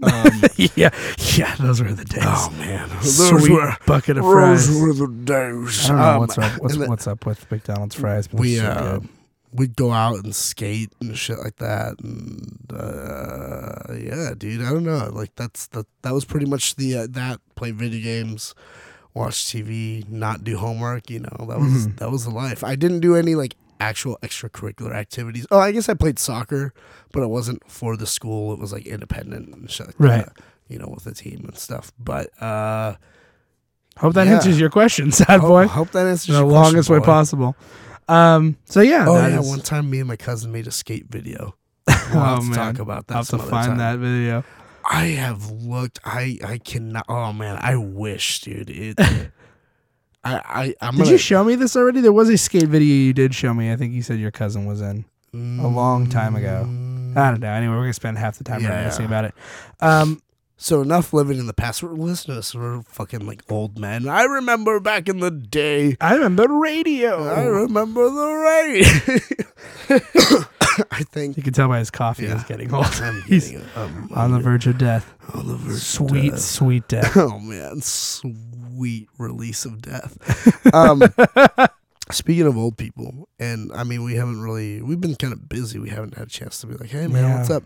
um [laughs] yeah, yeah, those were the days. oh man Sweet bucket of fries. those were the days I don't know Um, what's up. What's, and then what's up with McDonald's fries? But we so uh, we'd go out and skate and shit like that and uh yeah dude i don't know like that's that that was pretty much the uh, that play video games watch tv not do homework you know that was Mhm. that was the life i didn't do any like actual extracurricular activities oh i guess i played soccer but it wasn't for the school it was like independent and shit like Right. that, you know with the team and stuff but uh Hope that yeah. answers your question, [laughs] sad hope, boy. hope that answers In the your question, longest way possible. Um. So yeah. Oh yeah, is- one time me and my cousin made a skate video. [laughs] We'll Oh, man. talk about that. I'll have to find time. that video. I have looked. I I cannot. Oh man, I wish, dude. It. [laughs] I I I'm Did gonna, you show me this already? There was a skate video you did show me. I think you said your cousin was in. a long time ago. I don't know. Anyway, we're gonna spend half the time Yeah. reminiscing about it. Um. So enough living in the past. We're listening to us. We're fucking like old men. I remember back in the day. I remember radio. I remember the radio. [coughs] I think You can tell by his coffee Yeah. he's getting old. I'm [laughs] He's getting, um, on the verge of death. on the verge of Sweet, death. sweet death. [laughs] Oh man, sweet release of death. [laughs] Um, [laughs] speaking of old people, and I mean, we haven't really we've been kind of busy. We haven't had a chance to be like, hey man, Yeah. what's up?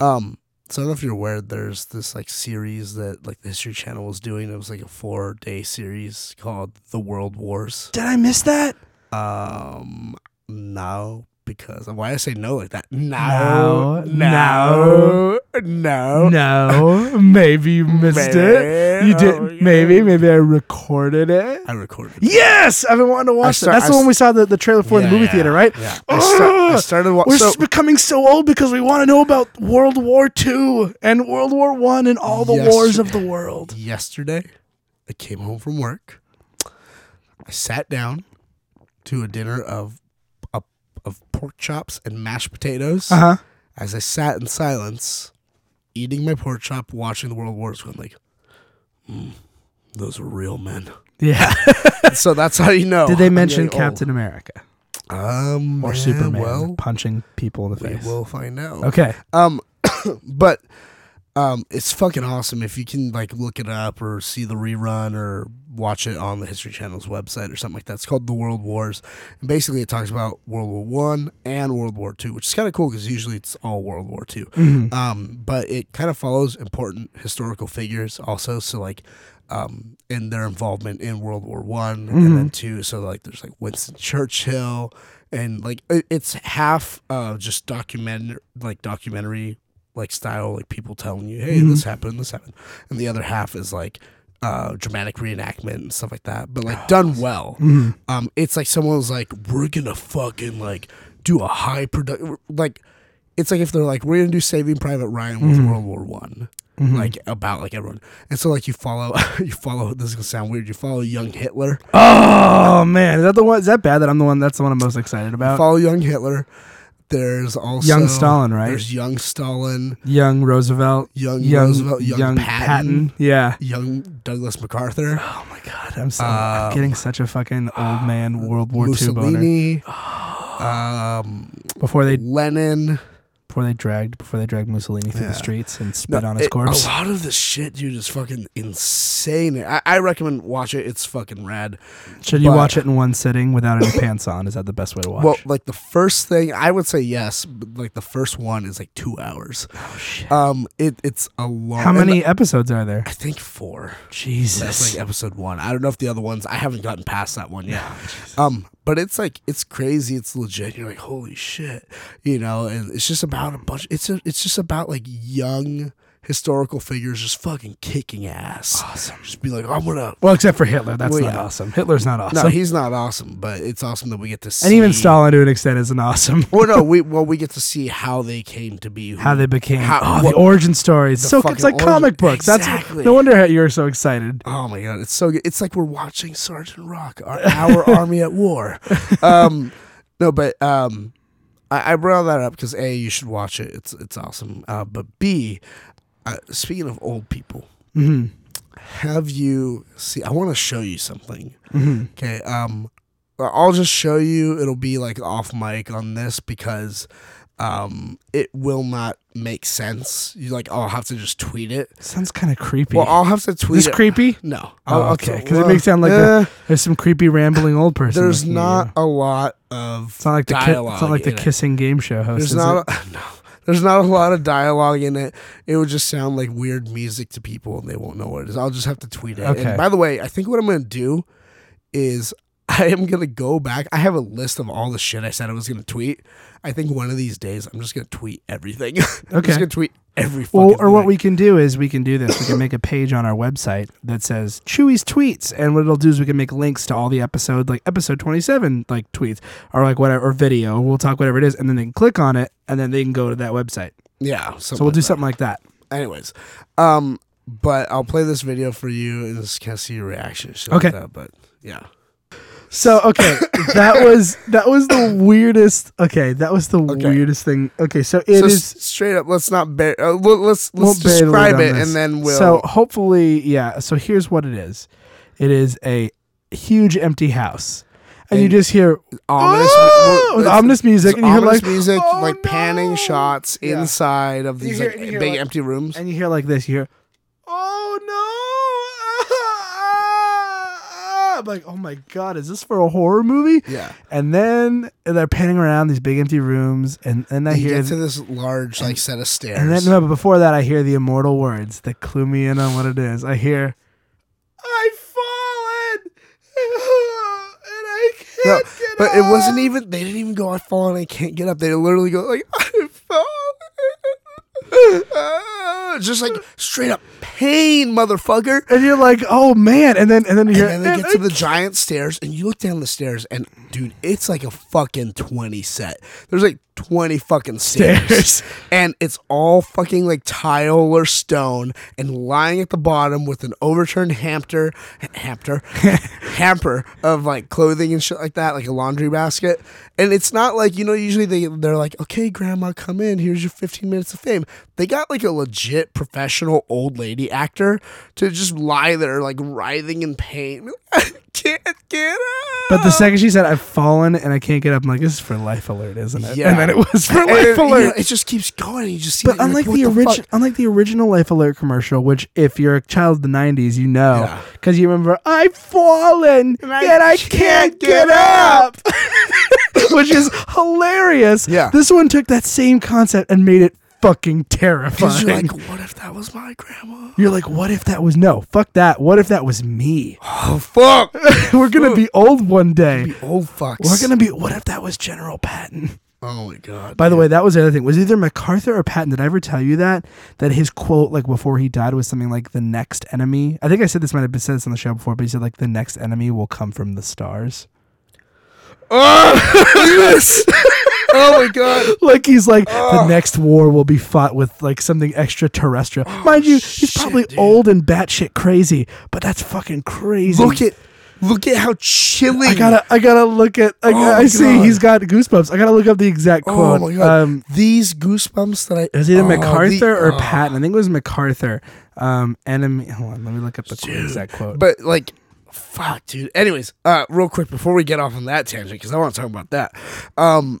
Um, so I don't know if you're aware, there's this like series that like the History Channel was doing. It was like a four day series called The World Wars. Did I miss that? Um, no, because why I say no like that? No, No, no, no. No, maybe you missed it. You Oh, did. yeah. Maybe, maybe I recorded it. I recorded. It. Yes, I've been wanting to watch start- that. That's I the one we saw the, the trailer for in the movie Yeah, theater, right? Yeah. I, start, I started We're watching. So, becoming so old because we want to know about World War II and World War One and all the wars of the world. yesterday, I came home from work. I sat down to a dinner of pork chops and mashed potatoes. Uh huh. As I sat in silence, eating my pork chop, watching the World Wars, going like, "Mm, "Those were real men." Yeah. [laughs] so that's how you know. Did they mention getting old. Captain America um, or Superman Well, punching people in the face. We will find out. Okay. Um, [coughs] but um, it's fucking awesome if you can like look it up or see the rerun or watch it on the History Channel's website or something like that. It's called The World Wars, and basically it talks about World War One and World War Two, which is kind of cool because usually it's all World War 2 Mhm. Um, but it kind of follows important historical figures also. So like. Um, in their involvement in World War One and then two, so like there's like Winston Churchill, and like it, it's half uh just document like documentary like style, like people telling you, hey, this happened, this happened, and the other half is like uh dramatic reenactment and stuff like that, but like done well. Um, it's like someone was like, we're gonna fucking like do a high production like. It's like if they're like, we're gonna do Saving Private Ryan with World War One, like about like everyone, and so like you follow, [laughs] you follow. This is gonna sound weird. You follow young Hitler, Oh man, is that the one? Is that bad that I'm the one? That's the one I'm most excited about. follow young Hitler. There's also Young Stalin, right? There's young Stalin, young Roosevelt, young, young Roosevelt, young, Patton, Yeah. young Douglas MacArthur, Oh my god, I'm so Um, I'm getting such a fucking old man World War II boner. Mussolini, um, Before they Lenin. Before they dragged before they dragged Mussolini through Yeah. the streets and spit No, on his it- corpse. A lot of the shit, dude, is fucking insane. I, I recommend watch it. It's fucking rad. Should you watch it in one sitting without any pants on? Is that the best way to watch? It? Well, like the first thing, I would say yes, but like the first one is like two hours. oh shit. Um, it it's a long. How many episodes are there? I think four. Jesus. That's like episode one. I don't know if the other ones. I haven't gotten past that one yet. um, but it's like it's crazy. It's legit. You're like, holy shit, you know. And it's just about a bunch. It's a, it's just about like young historical figures just fucking kicking ass. awesome. Just be like, I'm gonna. Well, except for Hitler. That's Well, not yeah. awesome. Hitler's not awesome. No, he's not awesome, but it's awesome that we get to see. and even Stalin to an extent isn't awesome. Well, no, [laughs] we well we get to see how they came to be. who- How they became How- oh, what- the origin the so it's like origin- comic books. That's Exactly. no wonder how you're so excited. Oh my god, it's so good. It's like we're watching Sergeant Rock, our, our [laughs] army at war. Um, no, but um, I, I brought that up because a you should watch it. It's it's awesome. Uh, but b, uh, speaking of old people, hmm have you see? I want to show you something. hmm Okay. Um, I'll just show you. It'll be like off mic on this because um, it will not make sense. You like, I'll have to just tweet it. Sounds kind of creepy. Well, I'll have to Is tweet this it. creepy? No. Oh, okay, I'll- 'cause it makes sound like eh, There's some creepy rambling old person. there's not you. a lot of It's not like the ki- it's not like the in it. kissing game show host. There's not a, [laughs] no. There's not a lot of dialogue in it. It would just sound like weird music to people, and they won't know what it is. I'll just have to tweet it. Okay. And by the way, I think what I'm going to do is I am gonna go back. I have a list of all the shit I said I was gonna tweet. I think one of these days I'm just gonna tweet everything. [laughs] Okay. I'm Okay. just gonna tweet every fucking Well, or what we can do is we can do this. We can make a page on our website that says Chewy's tweets, and what it'll do is we can make links to all the episode, like episode twenty-seven, like tweets or like whatever or video. We'll talk whatever it is, and then they can click on it, and then they can go to that website. Yeah. So we'll do something like that. Anyways, um, but I'll play this video for you and just kind of see your reaction. Okay. Like that, but yeah. So okay, that [laughs] was that was the weirdest. Okay, that was the Okay. weirdest thing. Okay, so it so is. s- straight up. Let's not bear. Uh, let- let's we'll let's lead describe it and then we'll. So hopefully, yeah. So here's what it is. It is a huge empty house, and, you just hear ominous, "Oh!" with ominous music, and you hear ominous like music, "Oh, like panning shots Yeah. inside of these hear- like big like- empty rooms. and you hear like this. You hear, "Oh no!" I'm like, "Oh my god, is this for a horror movie?" yeah. And then they're panning around these big empty rooms, and and I You hear get to this large like set of stairs. And then, no, but before that, I hear the immortal words that clue me in on what it is. I hear, "I've fallen, [laughs] and I can't get up. but it wasn't even. They didn't even go. I fall and I can't get up. They literally go like [laughs] I fall. Ah, just like straight up pain, motherfucker. And you're like, "Oh man!" And then, and then you And then they get to the giant stairs, and you look down the stairs, and dude, it's like a fucking twenty set. There's like twenty fucking stairs, Stairs. and it's all fucking like tile or stone, and lying at the bottom with an overturned hamper, hamper, [laughs] hamper of like clothing and shit like that, like a laundry basket. And it's not like you know. Usually they they're like, okay, grandma, come in. Here's your fifteen minutes of fame. They got like a legit professional old lady actor to just lie there like writhing in pain. I [laughs] can't get up. But the second she said, "I've fallen and I can't get up," I'm like, "This is for Life Alert, isn't it?" Yeah. And then it was for And Life it, you Alert. know, it just keeps going. You just see. But unlike like, the original, unlike the original Life Alert commercial, which if you're a child of the '90s, you know, Yeah. because you remember, "I've fallen and I I, can't, can't get, get up," [laughs] which is hilarious. Yeah. this one took that same concept and made it fucking terrifying. you're like, what if that was my grandma? You're like, what if that was no? Fuck that. What if that was me? [laughs] Oh fuck! [laughs] We're gonna be old one day. Be old fucks. We're gonna be. What if that was General Patton? [laughs] Oh my god. By the way, that was the other thing. Was either MacArthur or Patton? Did I ever tell you that? That his quote, like before he died, was something like "the next enemy." I think I said this might have been said this on the show before, but he said like "the next enemy will come from the stars." Oh, [laughs] yes. oh my god. Like he's like the next war will be fought with like something extraterrestrial. Mind you, he's Oh, shit, probably dude. old and batshit crazy, but that's fucking crazy. Look at, look at how chilling. I gotta, I gotta look at. I, Oh I see he's got goosebumps. I gotta look up the exact quote. Oh quote. my god. Um, These goosebumps that I. it was either oh, MacArthur the- or oh. Patton. I think it was MacArthur. Um, enemy. Hold on, let me look up the Dude, exact quote. But like, fuck, dude. Anyways, uh, real quick before we get off on that tangent, because I want to talk about that. Um,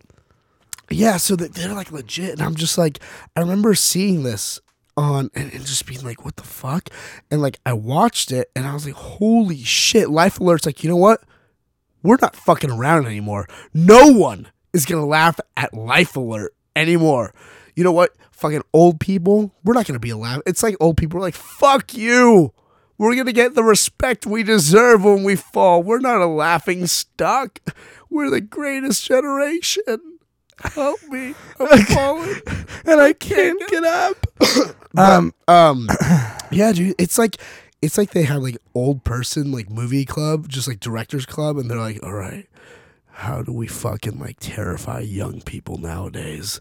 yeah, so they're like legit, and I'm just like, I remember seeing this on and, and just being like, what the fuck? And like, I watched it, and I was like, holy shit! Life Alert's like, you know what? We're not fucking around anymore. No one is gonna laugh at Life Alert anymore. You know what? Fucking old people, we're not gonna be allowed. It's like old people are like, fuck you. We're gonna get the respect we deserve when we fall. We're not a laughing stock. We're the greatest generation. Help me. I'm falling. and I can't get up. [coughs] um, Um [coughs] Yeah, dude. It's like it's like they have like old person like movie club, just like directors club, and they're like, all right, how do we fucking like terrify young people nowadays?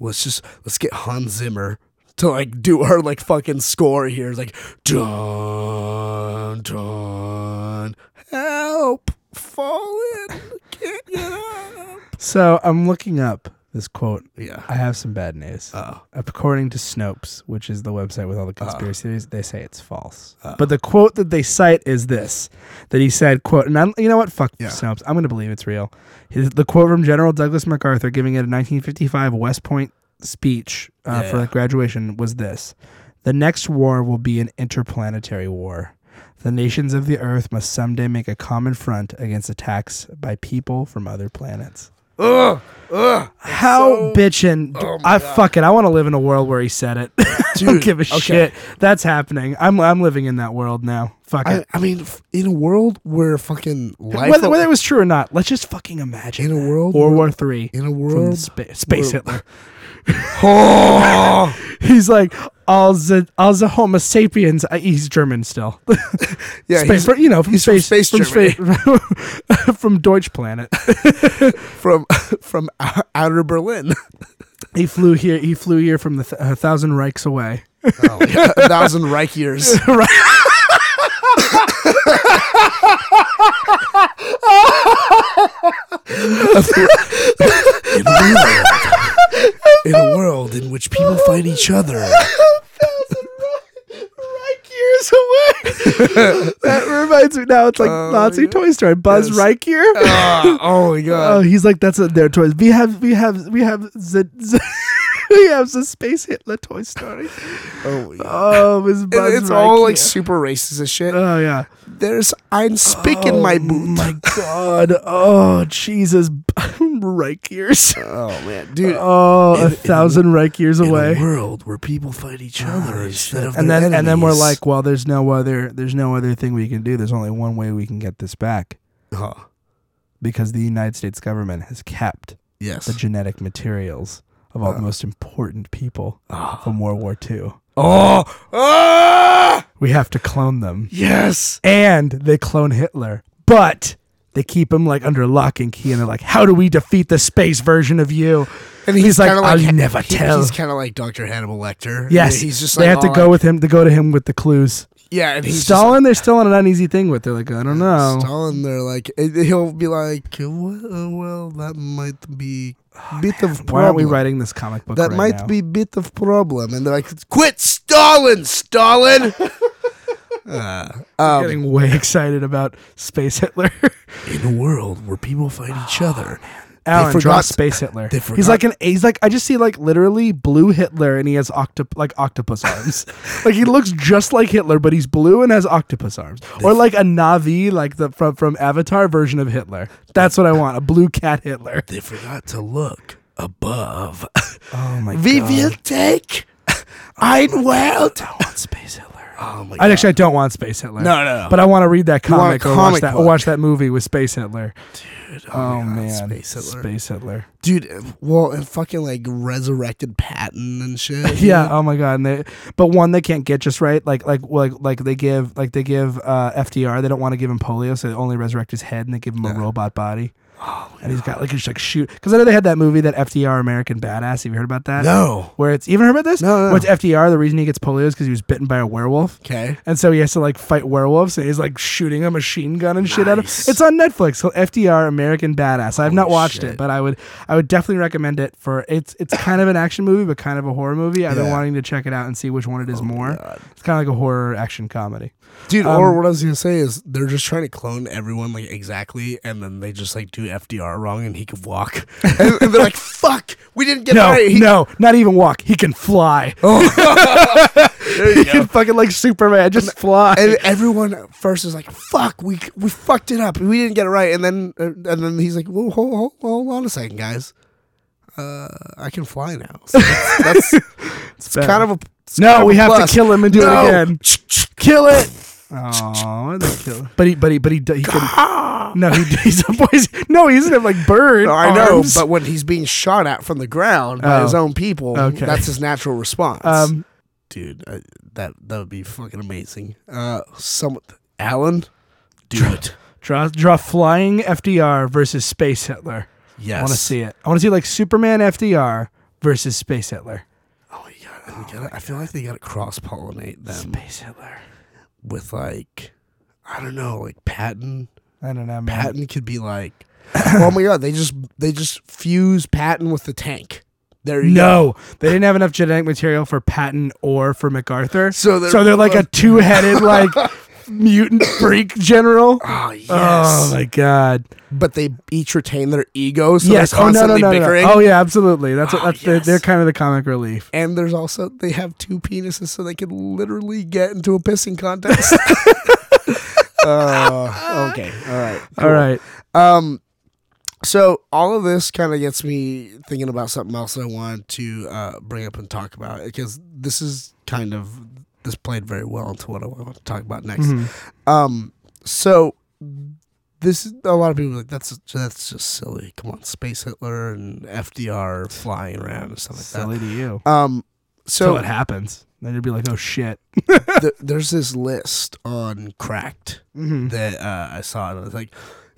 Let's just let's get Hans Zimmer to like do her like fucking score here. It's like dun dun help fallen can't get up. so I'm looking up this quote. Yeah. I have some bad news. Oh. According to Snopes, which is the website with all the Uh. conspiracy theories, they say it's false. but the quote that they cite is this: that he said, "quote," and I'm, you know what? Fuck Yeah. Snopes. I'm going to believe it's real. His, the quote from General Douglas MacArthur giving it a 1955 West Point speech uh, Yeah, for yeah. graduation was this: "The next war will be an interplanetary war." The nations of the Earth must someday make a common front against attacks by people from other planets. Ugh. Ugh. How so- bitchin'? Oh I God. fuck it. I want to live in a world where he said it. [laughs] I don't give a okay. shit. That's happening. I'm I'm living in that world now. Fuck I, it. I mean, in a world where fucking life, Whether, whether it was true or not, let's just fucking imagine. in a world, World War Three in a from world, spa- space where- Hitler. [laughs] oh, [laughs] He's like all the all the Homo sapiens. Uh, he's German still. [laughs] yeah, space, he's you know, from he's from space, space from, space, [laughs] from Deutsch planet. from from outer Berlin. He flew here. He flew here from the th- a thousand Reichs away. Oh, yeah, a thousand Reich years. in, in a world in which people fight each other. [laughs] Away. [laughs] that reminds me now. It's like Oh, Nazi yeah. Toy Story. Buzz Yes. Reichier. Ah, oh my [laughs] god. Oh, he's like that's what their toys. We have we have we have the, the we have the space Hitler Toy Story. Oh, god. Oh, it was And Buzz it's all like super racist as shit. Oh yeah. There's I'm speaking my Oh, boot. My God. Oh Jesus. [laughs] Reich years. oh man, dude. Oh, in- a in- thousand Reich years in away. a world where people fight each oh, other Holy instead of and then and then we're like, well, there's no other there's no other thing we can do. There's only one way we can get this back Huh. because the United States government has kept yes. the genetic materials of all the Uh. most important people Ah. from World War II. Oh, ah, We have to clone them. yes. And they clone Hitler. But they keep him like under lock and key and they're like, How do we defeat the space version of you? And He's like, kinda "I'll never he- tell." He's kind of like Dr. Hannibal Lecter. Yes. he's just they like have to all go with him to go to him with the clues. Yeah, and he's Stalin, they're still on an uneasy thing with. They're like, I don't know. Stalin, they're like, he'll be like, well, well that might be bit of problem. Why aren't we writing this comic book? That right might now? be bit of problem. And they're like, quit Stalin, Stalin. [laughs] uh, um, getting way [laughs] excited about Space Hitler. in a world where people fight each other. Alan, draw forgot- Space Hitler. they He's like an. He's like I just see like literally blue Hitler, and he has octop like octopus arms. [laughs] like he looks just like Hitler, but he's blue and has octopus arms, or like a Na'vi, like the from from Avatar version of Hitler. That's what I want. A blue cat Hitler. They forgot to look above. Oh my we god. will take [laughs] ein world. I want Space Hitler. Oh my I actually I don't want Space Hitler. No, no, no. But I want to read that comic or watch comic that or book. watch that movie with Space Hitler. Dude, Oh, my God, man, Space Hitler. Space Hitler. Dude, well, and fucking like resurrected Patton and shit. [laughs] Yeah. Oh my god. And they, but one they can't get just right. Like like like like they give like they give uh, FDR. They don't want to give him polio, so they only resurrect his head and they give him a robot body. And he's got like just like shoot because I know they had that movie that FDR American Badass. Have you heard about that? No. Where it's you ever heard about this? No, no, no. Where it's FDR. The reason he gets polio is because he was bitten by a werewolf. Okay. And so he has to like fight werewolves, and he's like shooting a machine gun and shit at him. It's on Netflix. So FDR American Badass. I have not watched shit. it, but I would I would definitely recommend it for it's it's kind of an action movie, but kind of a horror movie. I've been Yeah. Oh wanting to check it out and see which one it is oh more. God. It's kind of like a horror action comedy. Dude, Um, or what I was gonna say is they're just trying to clone everyone like exactly, and then they just like do FDR wrong, and he could walk, [laughs] and, and they're like, "Fuck, we didn't get it No, right." He- no, not even walk. He can fly. [laughs] there [laughs] he you can fucking like Superman, just fly. And everyone at first is like, "Fuck, we we fucked it up. We didn't get it right." And then uh, and then he's like, "Well, hold, hold, hold on a second, guys. Uh, I can fly now." So that's, that's it's kind of a no, we have plus. to kill him and do No. it again. Kill it. Oh, they kill him. But he, but he, but he, he can. No, he, [laughs] he's a boy. No, he doesn't have like bird. No, I know, arms. but when he's being shot at from the ground by Oh. his own people, Okay. that's his natural response. um, dude, uh, that that would be fucking amazing. Uh, some Alan, do it. draw draw flying FDR versus Space Hitler. Yes, I want to see it. I want to see like Superman FDR versus Space Hitler. Oh my god, and we gotta, I feel like they gotta cross pollinate them Space Hitler. with like, I don't know, like Patton. I don't know, man. Patton could be like, [coughs] oh my god, they just they just fuse Patton with the tank. There you go. No, they didn't have enough genetic material for Patton or for MacArthur. So they're, So they're like a two-headed like [laughs] mutant [coughs] freak general. Oh yes. Oh my god. But they each retain their egos, so yes. they're Oh no no no, no bickering. no. Oh yeah, absolutely. That's what Oh, that's they're, they're kind of the comic relief. And there's also they have two penises, so they could literally get into a pissing contest. [laughs] [laughs] uh, okay, all right, All right. Um, so all of this kind of gets me thinking about something else I wanted to uh, bring up and talk about because this is kind of played very well into what I want to talk about next. Mhm. Um, so this a lot of people like that's that's just silly. Come on, Space Hitler and FDR flying around and stuff like Silly to you. that. Um, So it happens. Then you'd be like, oh shit. [laughs] th- [laughs] there's this list on Cracked Mm-hmm. that uh, I saw and I was like,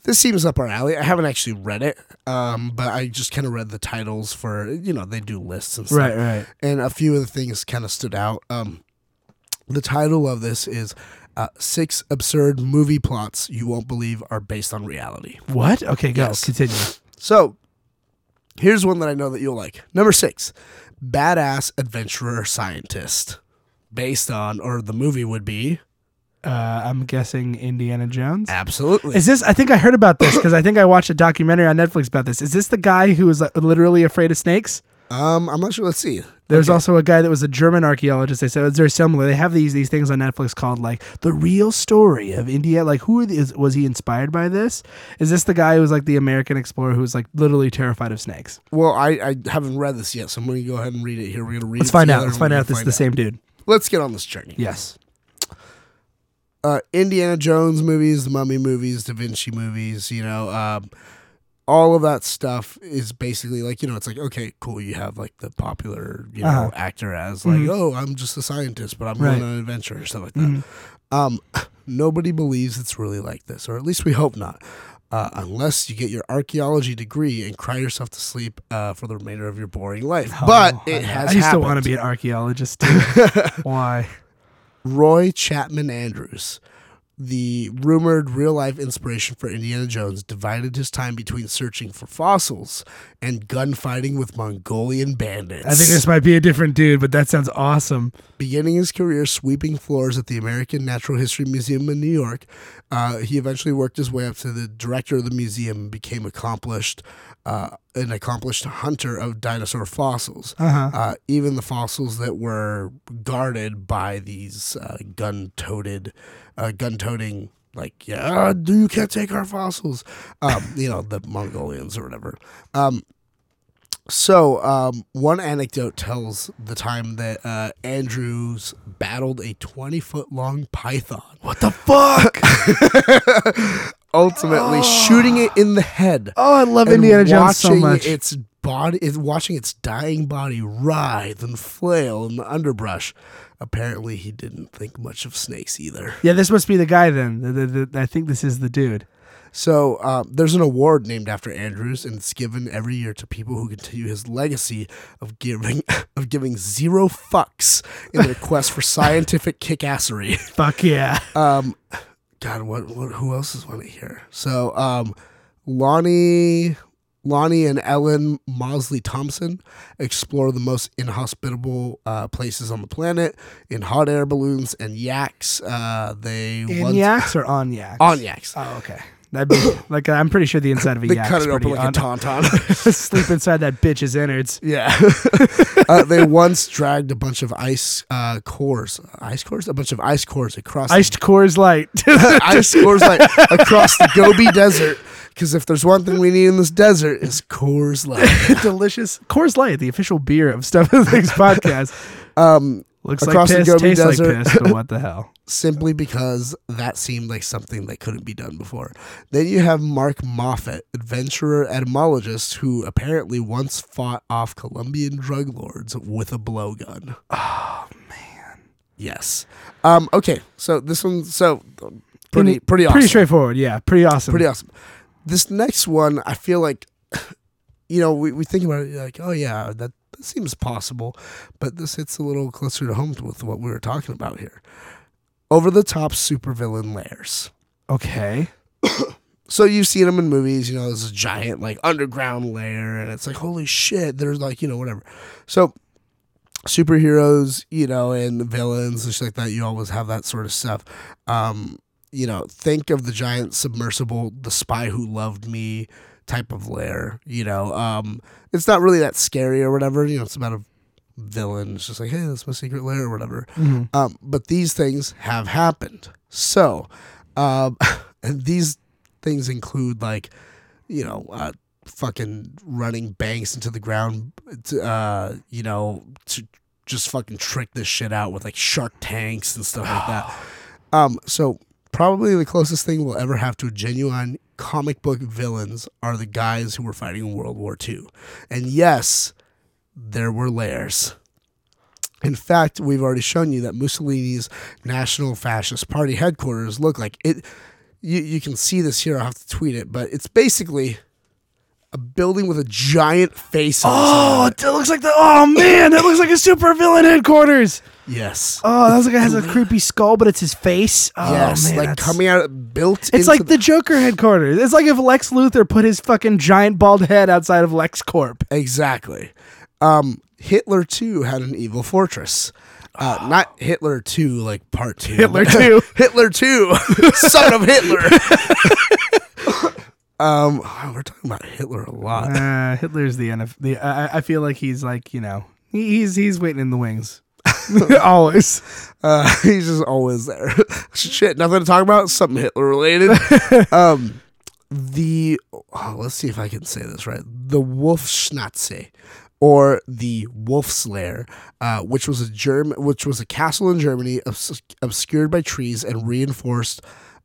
this seems up our alley. I haven't actually read it, um, but I just kind of read the titles for you know they do lists and stuff. Right, right. and a few of the things kind of stood out. Um, the title of this is uh, Six Absurd Movie Plots You Won't Believe Are Based on Reality. What? Okay, go. Yes. Continue. So here's one that I know that you'll like. Number six Badass Adventurer Scientist. Based on, or the movie would be. Uh, I'm guessing Indiana Jones. Absolutely. Is this? I think I heard about this because I think I watched a documentary on Netflix about this. Is this the guy who is like, literally afraid of snakes? um, I'm not sure. Let's see. There's Okay. also a guy that was a German archaeologist. They said it's very similar. They have these these things on Netflix called like the real story of India. Like who is was he inspired by this? Is this the guy who was like the American explorer who was like literally terrified of snakes? Well, I, I haven't read this yet, so I'm going to go ahead and read it here. We're going to read Let's find out. Let's find out if is the same dude. Let's get on this journey. Yes. uh, Indiana Jones movies, the Mummy movies, Da Vinci movies, you know, um, all of that stuff is basically like, you know, it's like, okay, cool, you have like the popular, you know, Uh-huh. actor as like, Mhm. oh, I'm just a scientist, but I'm Right. going on an adventure or stuff like that. Mhm. Um, [laughs] nobody believes it's really like this, or at least we hope not. Uh, unless you get your archaeology degree and cry yourself to sleep uh, for the remainder of your boring life. but Oh, I it know. has I used to want to be an archaeologist. [laughs] Why? Roy Chapman Andrews, the rumored real life inspiration for Indiana Jones, divided his time between searching for fossils and gunfighting with Mongolian bandits. I think this might be a different dude, but that sounds awesome. Beginning his career sweeping floors at the American Natural History Museum in New York, uh, he eventually worked his way up to the director of the museum and became accomplished, uh, an accomplished hunter of dinosaur fossils. Uh-huh. Uh, even the fossils that were guarded by these uh, gun-toted, uh, gun-toting, like yeah, you can't take our fossils. Um, you know the Mongolians or whatever. Um, so um, one anecdote tells the time that uh, Andrews battled a twenty-foot-long python. What the fuck? [laughs] ultimately shooting it in the head. Oh, I love Indiana Jones so much. Its body is watching its dying body writhe and flail in the underbrush. Apparently, he didn't think much of snakes either. yeah, this must be the guy then. The- the- the- I think this is the dude. So uh, there's an award named after Andrews, and it's given every year to people who continue his legacy of giving [laughs] of giving zero fucks in their quest for scientific kickassery. [laughs] Fuck yeah. Um, God, what, what who else is one here? So, um, Lonnie, Lonnie and Ellen Mosley Thompson explore the most inhospitable uh, places on the planet in hot air balloons and yaks. Uh, they In once- yaks or on yaks? on yaks. Oh, okay. That'd be [coughs] like I'm pretty sure the inside of a They yak cut it open like a tauntaun. [laughs] Sleep inside that bitch's innards. Yeah. [laughs] uh, they once dragged a bunch of ice uh, cores, ice cores, a bunch of ice cores across the Iced Coors Light. [laughs] ice cores like across the Gobi Desert. Because if there's one thing we need in this desert, is Coors Light. Delicious Coors Light, the official beer of Stuff and Things podcast. Um, Looks Across the like piss, Gobi tastes Desert. like piss, but what the hell? [laughs] simply because that seemed like something that couldn't be done before. Then you have Mark Moffett, adventurer etymologist, who apparently once fought off Colombian drug lords with a blowgun. [sighs] Oh man. Yes. Um. Okay. So this one. So pretty pretty awesome. Pretty straightforward. Yeah, pretty awesome. pretty awesome. This next one, I feel like, [sighs] you know, we, we think about it like, oh yeah, that, that seems possible, but this hits a little closer to home with what we were talking about here. Over the top supervillain lairs. Okay. [coughs] So you've seen them in movies, you know, there's a giant like underground lair, and it's like, holy shit, there's like, you know, whatever. So superheroes, you know, and villains and shit like that, you always have that sort of stuff. Um, you know, think of the giant submersible, the spy who loved me type of lair. you know. Um, it's not really that scary or whatever, you know, it's about a villain. It's just like, hey, that's my secret lair or whatever. Mhm. Um, but these things have happened. So, um, [laughs] and these things include like, you know, uh, fucking running banks into the ground, to, uh, you know, to just fucking trick this shit out with like shark tanks and stuff like that. [sighs] Um, so probably the closest thing we'll ever have to a genuine comic book villains are the guys who were fighting in World War II. And yes, there were lairs. In fact, we've already shown you that Mussolini's National Fascist Party headquarters look like it. You, you can see this here. I'll have to tweet it, but it's basically a building with a giant face. on Oh, it looks like the. Oh man, that looks like a super villain headquarters. yes, Oh, that looks like it has a creepy skull, but it's his face. Oh, yes, man, like that's- coming out built. It's into like the Joker headquarters. It's like if Lex Luthor put his fucking giant bald head outside of LexCorp. Exactly. Um, Hitler too had an evil fortress. Uh, not Hitler two, like part two. Hitler 2. [laughs] Hitler two, [laughs] son of Hitler. [laughs] um, [sighs] we're talking about Hitler a lot. Uh, Hitler's the NF. The I, I feel like he's like you know he- he's he's waiting in the wings. [laughs] [laughs] Always. Uh, [laughs] he's just always there. Shit, nothing to talk about. Something Hitler related. um, the oh, let's see if I can say this right. The Wolfschnatze, or the Wolf's Lair, uh, which was a German, which was a castle in Germany, obs- obscured by trees and reinforced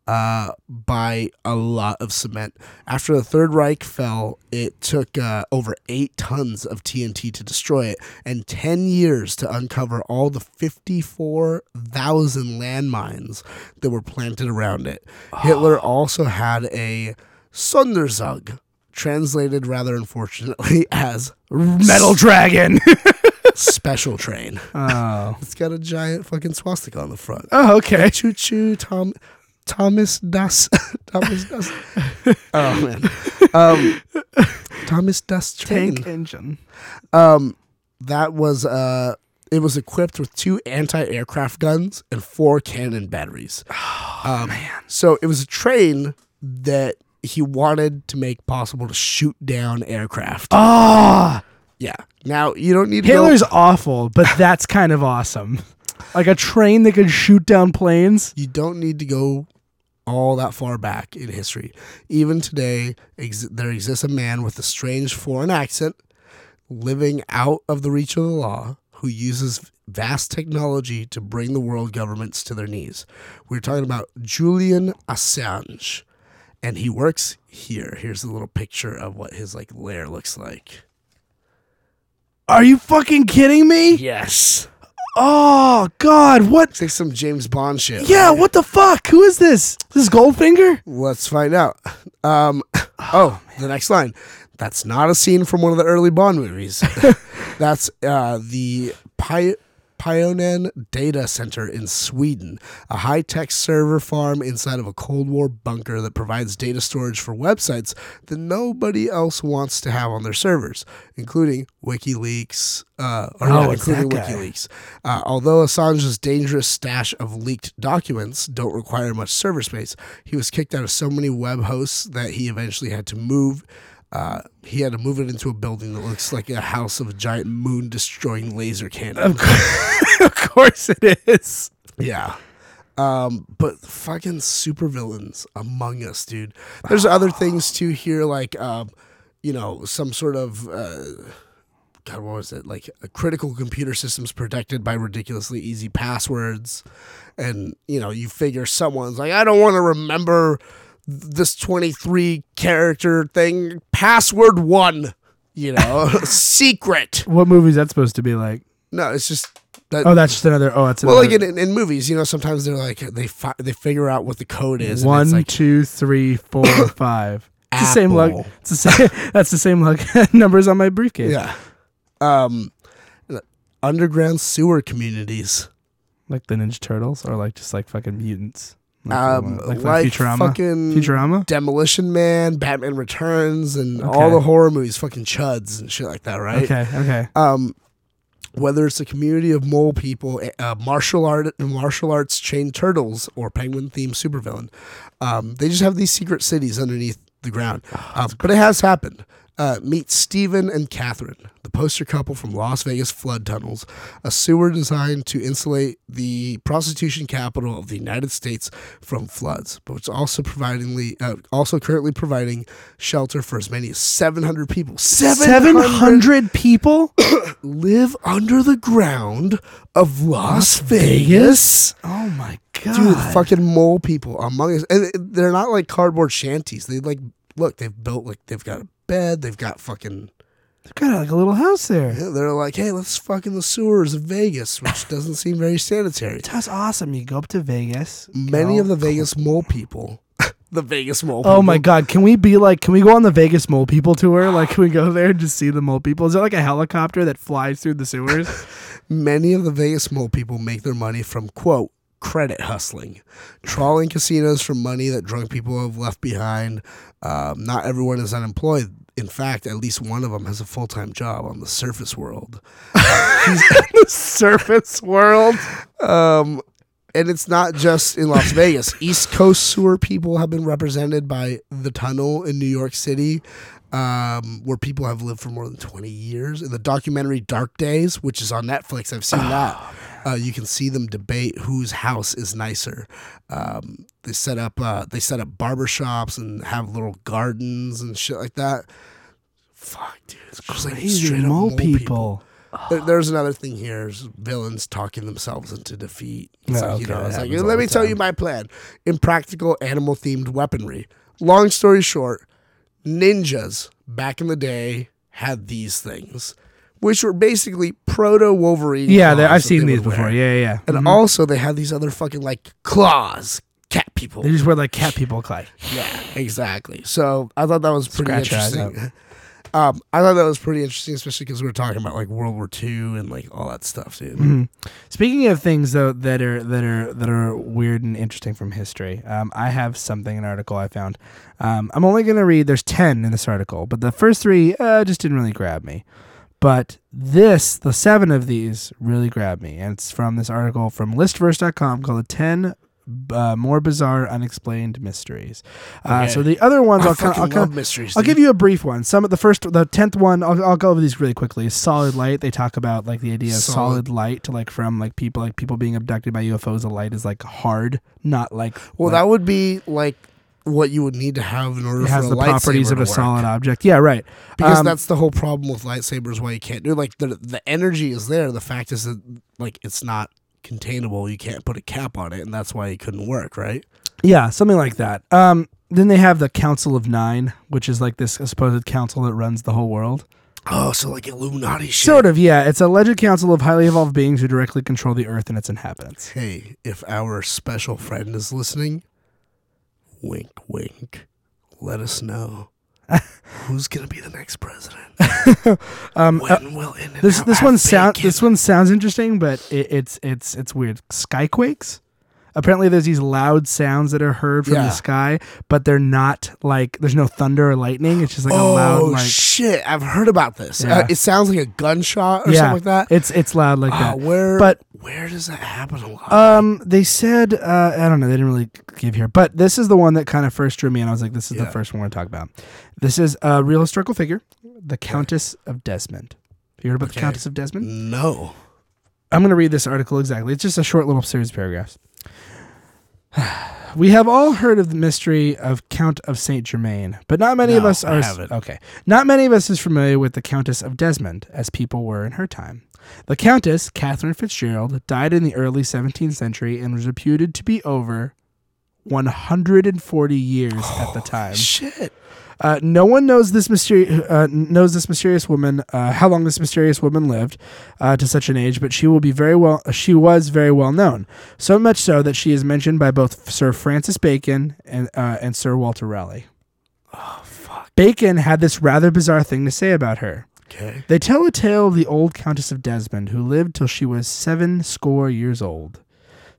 uh, by a lot of cement. After the Third Reich fell, it took uh, over eight tons of TNT to destroy it and 10 years to uncover all the 54,000 landmines that were planted around it. Hitler also had a Sonderzug, translated rather unfortunately [laughs] as Metal Dragon. [laughs] special train. oh. It's got a giant fucking swastika on the front. Oh, okay. Choo choo, Tom, Thomas Das, [laughs] Thomas Das. [laughs] Oh man, um, Thomas Das train. Tank engine. Um, that was uh, it was equipped with two anti-aircraft guns and four cannon batteries. [sighs] Oh man! So it was a train that he wanted to make possible to shoot down aircraft. Ah, Yeah. Now you don't need to Hitler's go, awful, but that's kind of awesome. Like a train that could shoot down planes. you don't need to go all that far back in history. Even today, ex- there exists a man with a strange foreign accent living out of the reach of the law who uses vast technology to bring the world governments to their knees. We're talking about Julian Assange. And he works here. Here's a little picture of what his like lair looks like. Are you fucking kidding me? Yes. Oh God, what? It's like some James Bond shit. Yeah, what the fuck? Who is this? This is Goldfinger? Let's find out. Um, [sighs] oh, the next line. That's not a scene from one of the early Bond movies. [laughs] That's uh, the Pi- Pionen Data Center in Sweden, a high tech server farm inside of a Cold War bunker that provides data storage for websites that nobody else wants to have on their servers, including WikiLeaks. Uh, or Oh, it's including. WikiLeaks. Uh, although Assange's dangerous stash of leaked documents don't require much server space, he was kicked out of so many web hosts that he eventually had to move. Uh, he had to move it into a building that looks like a house of a giant moon destroying laser cannon. of [laughs] course it is. Yeah. Um, but fucking supervillains among us, dude. There's [sighs] other things too here, like um, you know, some sort of uh, God, what was it? Like a critical computer systems protected by ridiculously easy passwords, and you know, you figure someone's like, I don't want to remember this 23 character thing. Password one, you know, [laughs] secret. What movie is that supposed to be like? No, it's just that. Oh, that's just another. Oh, Well, another. like in, in movies, you know, sometimes they're like they fi- they figure out what the code is. and One, it's like, two, three, four, [coughs] five. It's the same lug. It's the same. [laughs] That's the same lug [laughs] numbers on my briefcase. yeah, um, underground sewer communities, like the Ninja Turtles, or like just like fucking mutants. Like, um, like, like, Futurama. fucking Futurama. Demolition Man, Batman Returns, and all the horror movies, fucking chuds and shit like that, right? Okay. Okay. Um, whether it's a community of mole people, uh, martial art, martial arts chained turtles, or penguin themed supervillain, um, they just have these secret cities underneath the ground. Oh, Um, but it has happened. Uh, meet Stephen and Catherine, the poster couple from Las Vegas flood tunnels, a sewer designed to insulate the prostitution capital of the United States from floods, but it's also providing uh, also currently providing shelter for as many as 700 people. 700 people? [coughs] live under the ground of Las Vegas. Oh my god. Dude, fucking mole people among us, and they're not like cardboard shanties. They like look, they've built like they've got a bed, they've got fucking. They've got like a little house there. Yeah, they're like, hey, let's fuck in the sewers of Vegas, which [laughs] doesn't seem very sanitary. That's awesome. You go up to Vegas. Many of the. Vegas mole people, [laughs] the Vegas mole. Oh my god, can we be like can we go on the Vegas mole people tour? [gasps] Like can we go there and just see the mole people? Is there like a helicopter that flies through the sewers? [laughs] Many of the Vegas mole people make their money from quote credit hustling, trawling casinos for money that drunk people have left behind. Um, not everyone is unemployed. In fact, at least one of them has a full time job on the surface world. [laughs] the surface world. Um, and it's not just in Las Vegas. East Coast sewer people have been represented by the tunnel in New York City, um, where people have lived for more than 20 years. In the documentary Dark Days, which is on Netflix, I've seen that. Uh, you can see them debate whose house is nicer. Um, they set up uh, they set up barbershops and have little gardens and shit like that. Fuck, dude, it's crazy. Straight up mole people. there, there's another thing here: is villains talking themselves into defeat. It's like, you okay, know, it's like, let me tell you my plan: impractical animal-themed weaponry. Long story short, ninjas back in the day had these things, which were basically proto Wolverine. Yeah, claws I've seen these before. wear. Yeah, yeah. yeah. and Mhm. also they had these other fucking like claws, cat people. they just wear like cat people clay. Yeah, exactly. So I thought that was pretty Scratch interesting. [laughs] Um, I thought that was pretty interesting, especially because we were talking about like World War II and like all that stuff, dude. Mhm. Speaking of things though that are that are that are weird and interesting from history, um, I have something an article I found. Um, I'm only gonna read. There's ten in this article, but the first three uh, just didn't really grab me. But this, the seven of these, really grabbed me, and it's from this article from listverse.com called "The Ten uh, More Bizarre Unexplained Mysteries." Uh, Okay. so the other ones, I'll, kinda, I'll, kinda- mysteries. I'll dude. give you a brief one. Some of the first, the tenth one, I'll, I'll go over these really quickly. Solid light. They talk about like the idea of Solid. solid, light to like from like people like people being abducted by UFOs. The light is like hard, not like Well, like, that would be like what you would need to have in order it has for the properties of a solid object. Yeah, right. Because Um, that's the whole problem with lightsabers. Why you can't do it. like the the energy is there. The fact is that like it's not containable. You can't put a cap on it, and that's why it couldn't work. Right? yeah, something like that. Um, then they have the Council of Nine, which is like this supposed council that runs the whole world. Oh, so like Illuminati shit. Sort of, yeah. It's a alleged council of highly evolved beings who directly control the Earth and its inhabitants. Hey, if our special friend is listening, wink, wink. Let us know [laughs] who's gonna be the next president. [laughs] Um, uh, will this this one sound bacon? this one sounds interesting, but it, it's it's it's weird. Skyquakes. Apparently, there's these loud sounds that are heard from Yeah. the sky, but they're not like there's no thunder or lightning. It's just like oh a loud like shit! I've heard about this. Yeah. Uh, it sounds like a gunshot or yeah, something like that. It's it's loud like Ah, that. where? But- where does that happen a lot? Um, they said uh, I don't know. They didn't really give here, but this is the one that kind of first drew me, and I was like, this is the first one we're gonna talk about. This is a real historical figure, the Countess of Desmond. Have you heard about the Countess of Desmond? no. I'm going to read this article exactly. It's just a short little series of paragraphs. We have all heard of the mystery of Count of Saint Germain, but not many of No, us I are okay. Not many of us is familiar with the Countess of Desmond, as people were in her time. The Countess, Catherine Fitzgerald, died in the early 17th century and was reputed to be over 140 years at the time. Shit. Uh, no one knows this mysterious uh, knows this mysterious woman uh, how long this mysterious woman lived uh, to such an age, but she will be very well. She was very well known, so much so that she is mentioned by both Sir Francis Bacon and uh, and Sir Walter Raleigh. Oh fuck. Bacon had this rather bizarre thing to say about her. Okay. They tell a tale of the old Countess of Desmond, who lived till she was seven score years old.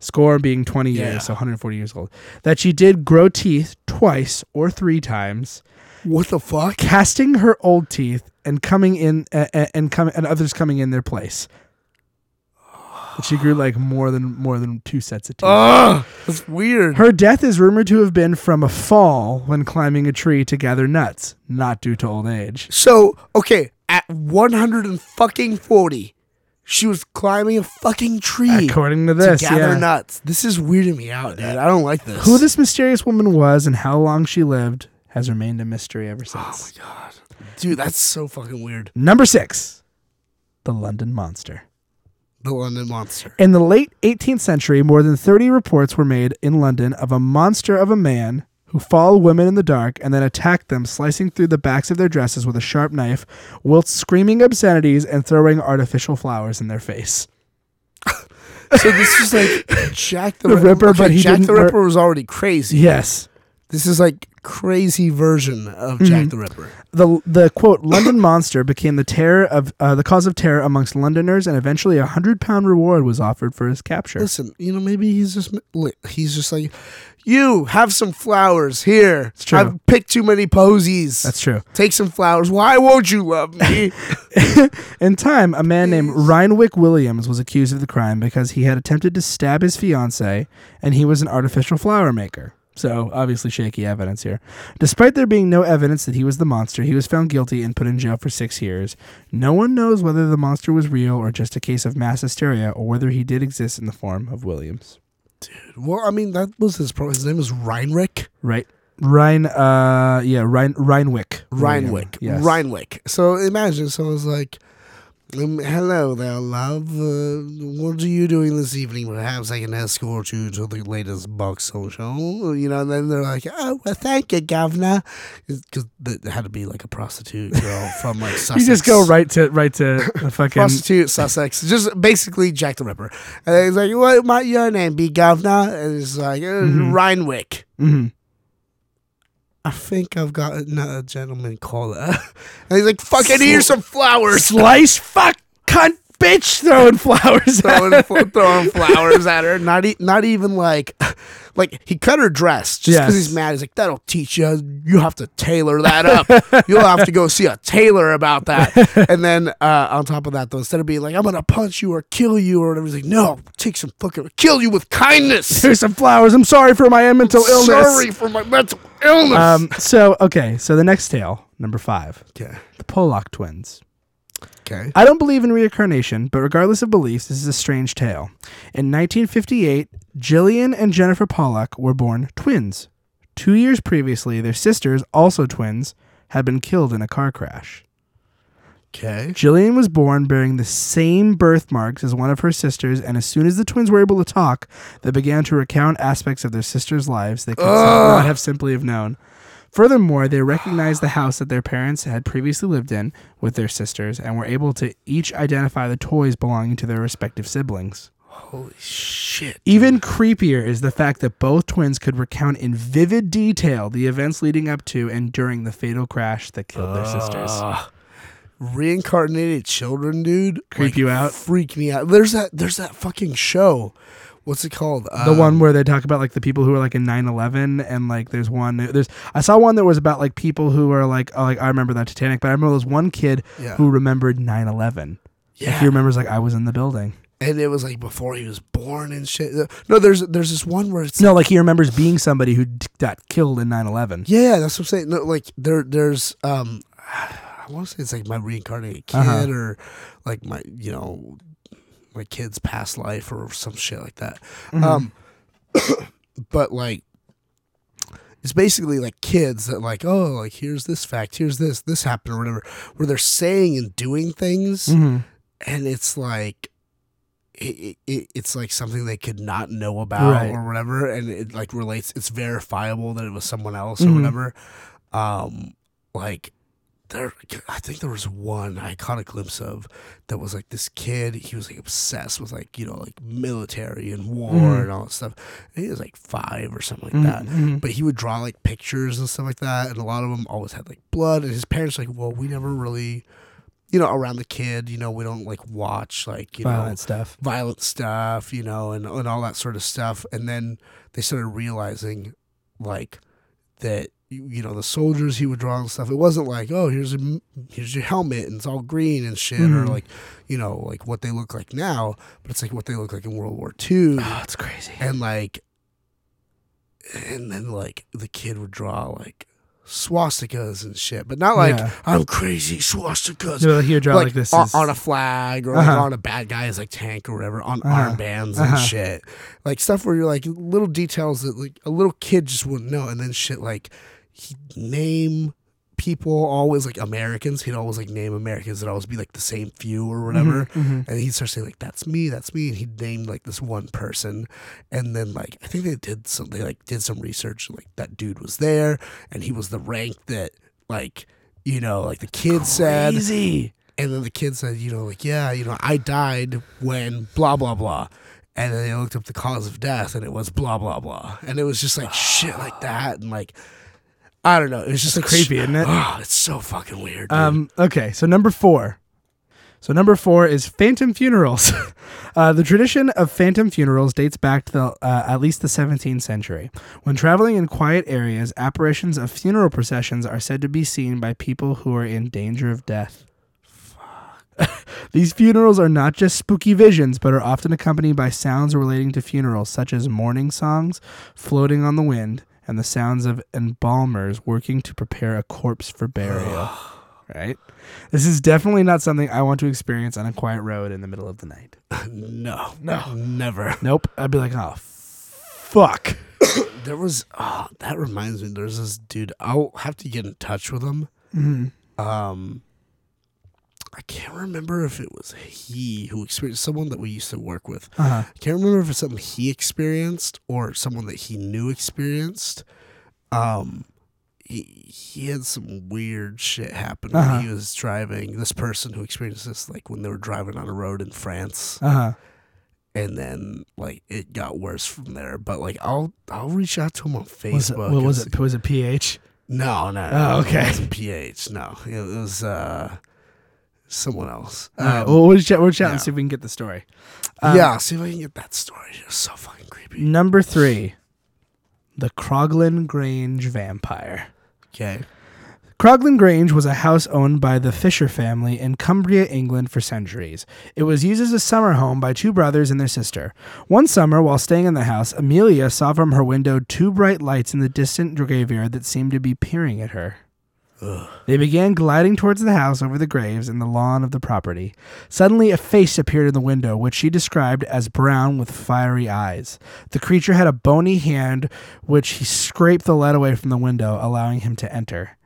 Score being 20 Yeah. years, so 140 years old. That she did grow teeth twice or three times, What the fuck? casting her old teeth and coming in uh, uh, and coming and others coming in their place. that she grew like more than more than two sets of teeth. Ugh, that's weird. Her death is rumored to have been from a fall when climbing a tree to gather nuts, not due to old age. So okay, at one hundred and fucking forty, she was climbing a fucking tree According to to this, gather yeah. nuts. This is weirding me out, dude. I don't like this. Who this mysterious woman was and how long she lived has remained a mystery ever since. Oh my god. dude? That's so fucking weird. Number six, the London Monster. The London Monster. In the late 18th century, more than 30 reports were made in London of a monster of a man who followed women in the dark and then attacked them, slicing through the backs of their dresses with a sharp knife, whilst screaming obscenities and throwing artificial flowers in their face. [laughs] So this is like Jack the, The Ripper, okay, but he Jack the Ripper was already crazy. Yes. This is like crazy version of Mm-hmm. Jack the Ripper. The the quote London [laughs] monster became the terror of uh, the cause of terror amongst Londoners, and eventually a hundred pound reward was offered for his capture. Listen, you know, maybe he's just he's just like, you have some flowers here. It's true. I've picked too many posies. That's true. Take some flowers. Why won't you love me? [laughs] In time, a man named Rhynwick Williams was accused of the crime because he had attempted to stab his fiancee, and he was an artificial flower maker. So, obviously, shaky evidence here. Despite there being no evidence that he was the monster, he was found guilty and put in jail for six years. No one knows whether the monster was real or just a case of mass hysteria, or whether he did exist in the form of Williams. Dude, well, I mean, that was his pro. His name was Reinrich. Right? Rhine, uh, yeah, Rhine, Rhynwick. William. Reinwick. Yes. Reinwick. So imagine someone's like, um, hello there, love. Uh, what are you doing this evening? Perhaps I can escort you to the latest box social. You know, and then they're like, oh, well, thank you, governor. Because it had to be like a prostitute girl from like [laughs] Sussex. You just go right to right to the [laughs] fucking Prostitute Sussex, just basically Jack the Ripper. And he's like, "What might your name be, governor?" And it's like, uh, Mhm. Reinwick. Mhm. I think I've got a gentleman caller. and [laughs] he's like, fucking here's some flowers. slice fuck cunt bitch throwing flowers at throwing, throwing flowers at her. Not e- not even like, [laughs] like he cut her dress just because Yes. he's mad. He's like, that'll teach you. You have to tailor that up. You'll have to go see a tailor about that. [laughs] And then uh, on top of that, though, instead of being like, I'm gonna punch you or kill you or whatever, he's like, no, take some fucking kill you with kindness. Here's some flowers. I'm sorry for my mental illness. Sorry for my mental illness. Um. So okay. So the next tale, number five, okay. the Pollock twins. Okay. I don't believe in reincarnation, but regardless of beliefs, this is a strange tale. In 1958, Jillian and Jennifer Pollock were born twins. Two years previously, their sisters, also twins, had been killed in a car crash. Okay. Jillian was born bearing the same birthmarks as one of her sisters, and as soon as the twins were able to talk, they began to recount aspects of their sisters' lives they could not have simply have known. Furthermore, they recognized the house that their parents had previously lived in with their sisters and were able to each identify the toys belonging to their respective siblings. Holy shit. Even creepier is the fact that both twins could recount in vivid detail the events leading up to and during the fatal crash that killed their sisters. Ah. reincarnated children, dude. Creep you out? Freak me out. There's that. There's that fucking show. What's it called? the Um, one where they talk about like the people who are like in 9-11 and like there's one there's i saw one that was about like people who are like oh, like i remember that titanic but i remember there was one kid Yeah. who remembered 9-11 Yeah. he remembers like i was in the building and it was like before he was born and shit. No, there's there's this one where it's no like he remembers being somebody who d- got killed in 9-11 yeah, that's what I'm saying. No, like there there's um, [sighs] I want to say it's like my reincarnated kid Uh-huh. or like my you know my kid's past life or some shit like that. Mhm. Um, [coughs] but like, it's basically like kids that like, oh, like here's this fact, here's this, this happened or whatever, where they're saying and doing things, Mhm. and it's like, it, it, it's like something they could not know about Right. or whatever, and it like relates. It's verifiable that it was someone else or Mhm. whatever. Um, like there, I think there was one I caught a glimpse of that was like this kid. He was like obsessed with like you know like military and war Mhm. and all that stuff. And he was like five or something like Mhm, that. But he would draw like pictures and stuff like that, and a lot of them always had like blood. And his parents were like, well, we never really, you know, around the kid, you know, we don't like watch like you know violent stuff violent stuff, you know, and, and all that sort of stuff. And then they started realizing, like, that you, you know the soldiers he would draw and stuff. It wasn't like oh here's a here's your helmet and it's all green and shit or Mhm. like you know like what they look like now, but it's like what they look like in World War II Oh, it's crazy. and like and then like the kid would draw like swastikas and shit, but not like Yeah. I'm crazy swastikas. No, he would draw like, like, this. on, is- on a flag or Uh-huh. on a bad guy's like tank or whatever on Uh-huh. armbands Uh-huh. and shit like stuff where you're like little details that like a little kid just wouldn't know and then shit like he'd name people always like Americans. He'd always like name Americans that always be like the same few or whatever. Mhm, mhm. and he'd start saying like that's me that's me and he named like this one person. And then like i think they did some they like did some research like that dude was there and he was the rank that like you know like the kid said. And then the kid said you know like yeah you know i died when blah blah blah. And then they looked up the cause of death and it was blah blah blah. And it was just like shit like that and like i don't know it was just like creepy, isn't it? oh it's so fucking weird dude. Um, okay, so number four. So number four is phantom funerals. [laughs] uh, the tradition of phantom funerals dates back to the, uh, at least the 17th century. When traveling in quiet areas, apparitions of funeral processions are said to be seen by people who are in danger of death. Fuck. [laughs] These funerals are not just spooky visions, but are often accompanied by sounds relating to funerals, such as mourning songs, floating on the wind, and the sounds of embalmers working to prepare a corpse for burial. [sighs] right? This is definitely not something I want to experience on a quiet road in the middle of the night. [laughs] no no never Nope. I'd be like, oh, fuck. [coughs] There was oh, that reminds me. There's this dude. I'll have to get in touch with him. Mm-hmm. Um, I can't remember if it was he who experienced someone that we used to work with. Uh-huh. I can't remember if it's something he experienced or someone that he knew experienced. Um, he he had some weird shit happen Uh-huh. when he was driving. This person who experienced this, like when they were driving on a road in France, Uh-huh. and then like it got worse from there. But like I'll I'll reach out to him on Facebook. Was it, what was it? Was it PH? No, no. Oh, okay. It wasn't PH. No, it was uh, someone else. Right. Um, Well, we'll chat, we'll chat yeah. and see if we can get the story. Um, yeah, see if I can get that story. It's so fucking creepy. Number three, the Croglin Grange vampire. Okay. Croglin Grange was a house owned by the Fisher family in Cumbria, England for centuries. It was used as a summer home by two brothers and their sister. One summer, while staying in the house, Amelia saw from her window two bright lights in the distant graveyard that seemed to be peering at her. They began gliding towards the house over the graves and the lawn of the property. Suddenly, a face appeared in the window, which she described as brown with fiery eyes. The creature had a bony hand, which he scraped the lead away from the window, allowing him to enter.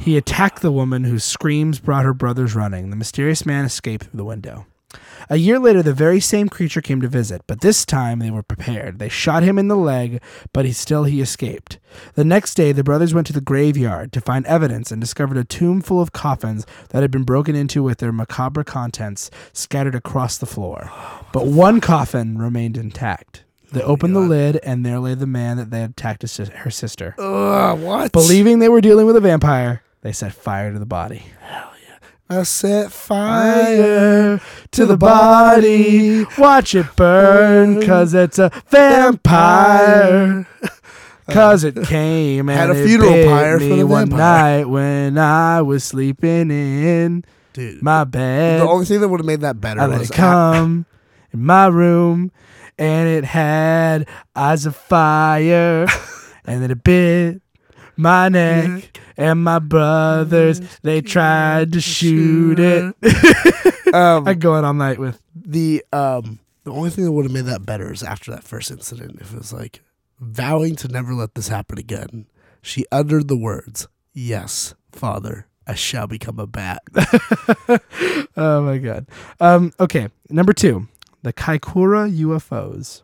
He attacked the woman whose screams brought her brothers running. The mysterious man escaped through the window. A year later, the very same creature came to visit, but this time they were prepared. They shot him in the leg, but he still he escaped. The next day, the brothers went to the graveyard to find evidence and discovered a tomb full of coffins that had been broken into with their macabre contents scattered across the floor. Oh, but one coffin remained intact. They oh opened the lid, and there lay the man that they had attacked his, her sister. Ugh, what? Believing they were dealing with a vampire, they set fire to the body. I set fire. To the body, watch it burn, cause it's a vampire. [laughs] Cause it came and Had a it funeral bit pyre for me the one vampire. night when I was sleeping in Dude, my bed. the only thing that would have made that better I let was it come [laughs] in my room, and it had eyes of fire, [laughs] and then it bit my neck. And my brothers, they tried to shoot it. [laughs] um, I go on all night with. the um the only thing that would have made that better is after that first incident if it was like vowing to never let this happen again she uttered the words yes father i shall become a bat [laughs] Oh my god. Um. Okay. Number two, the Kaikoura UFOs.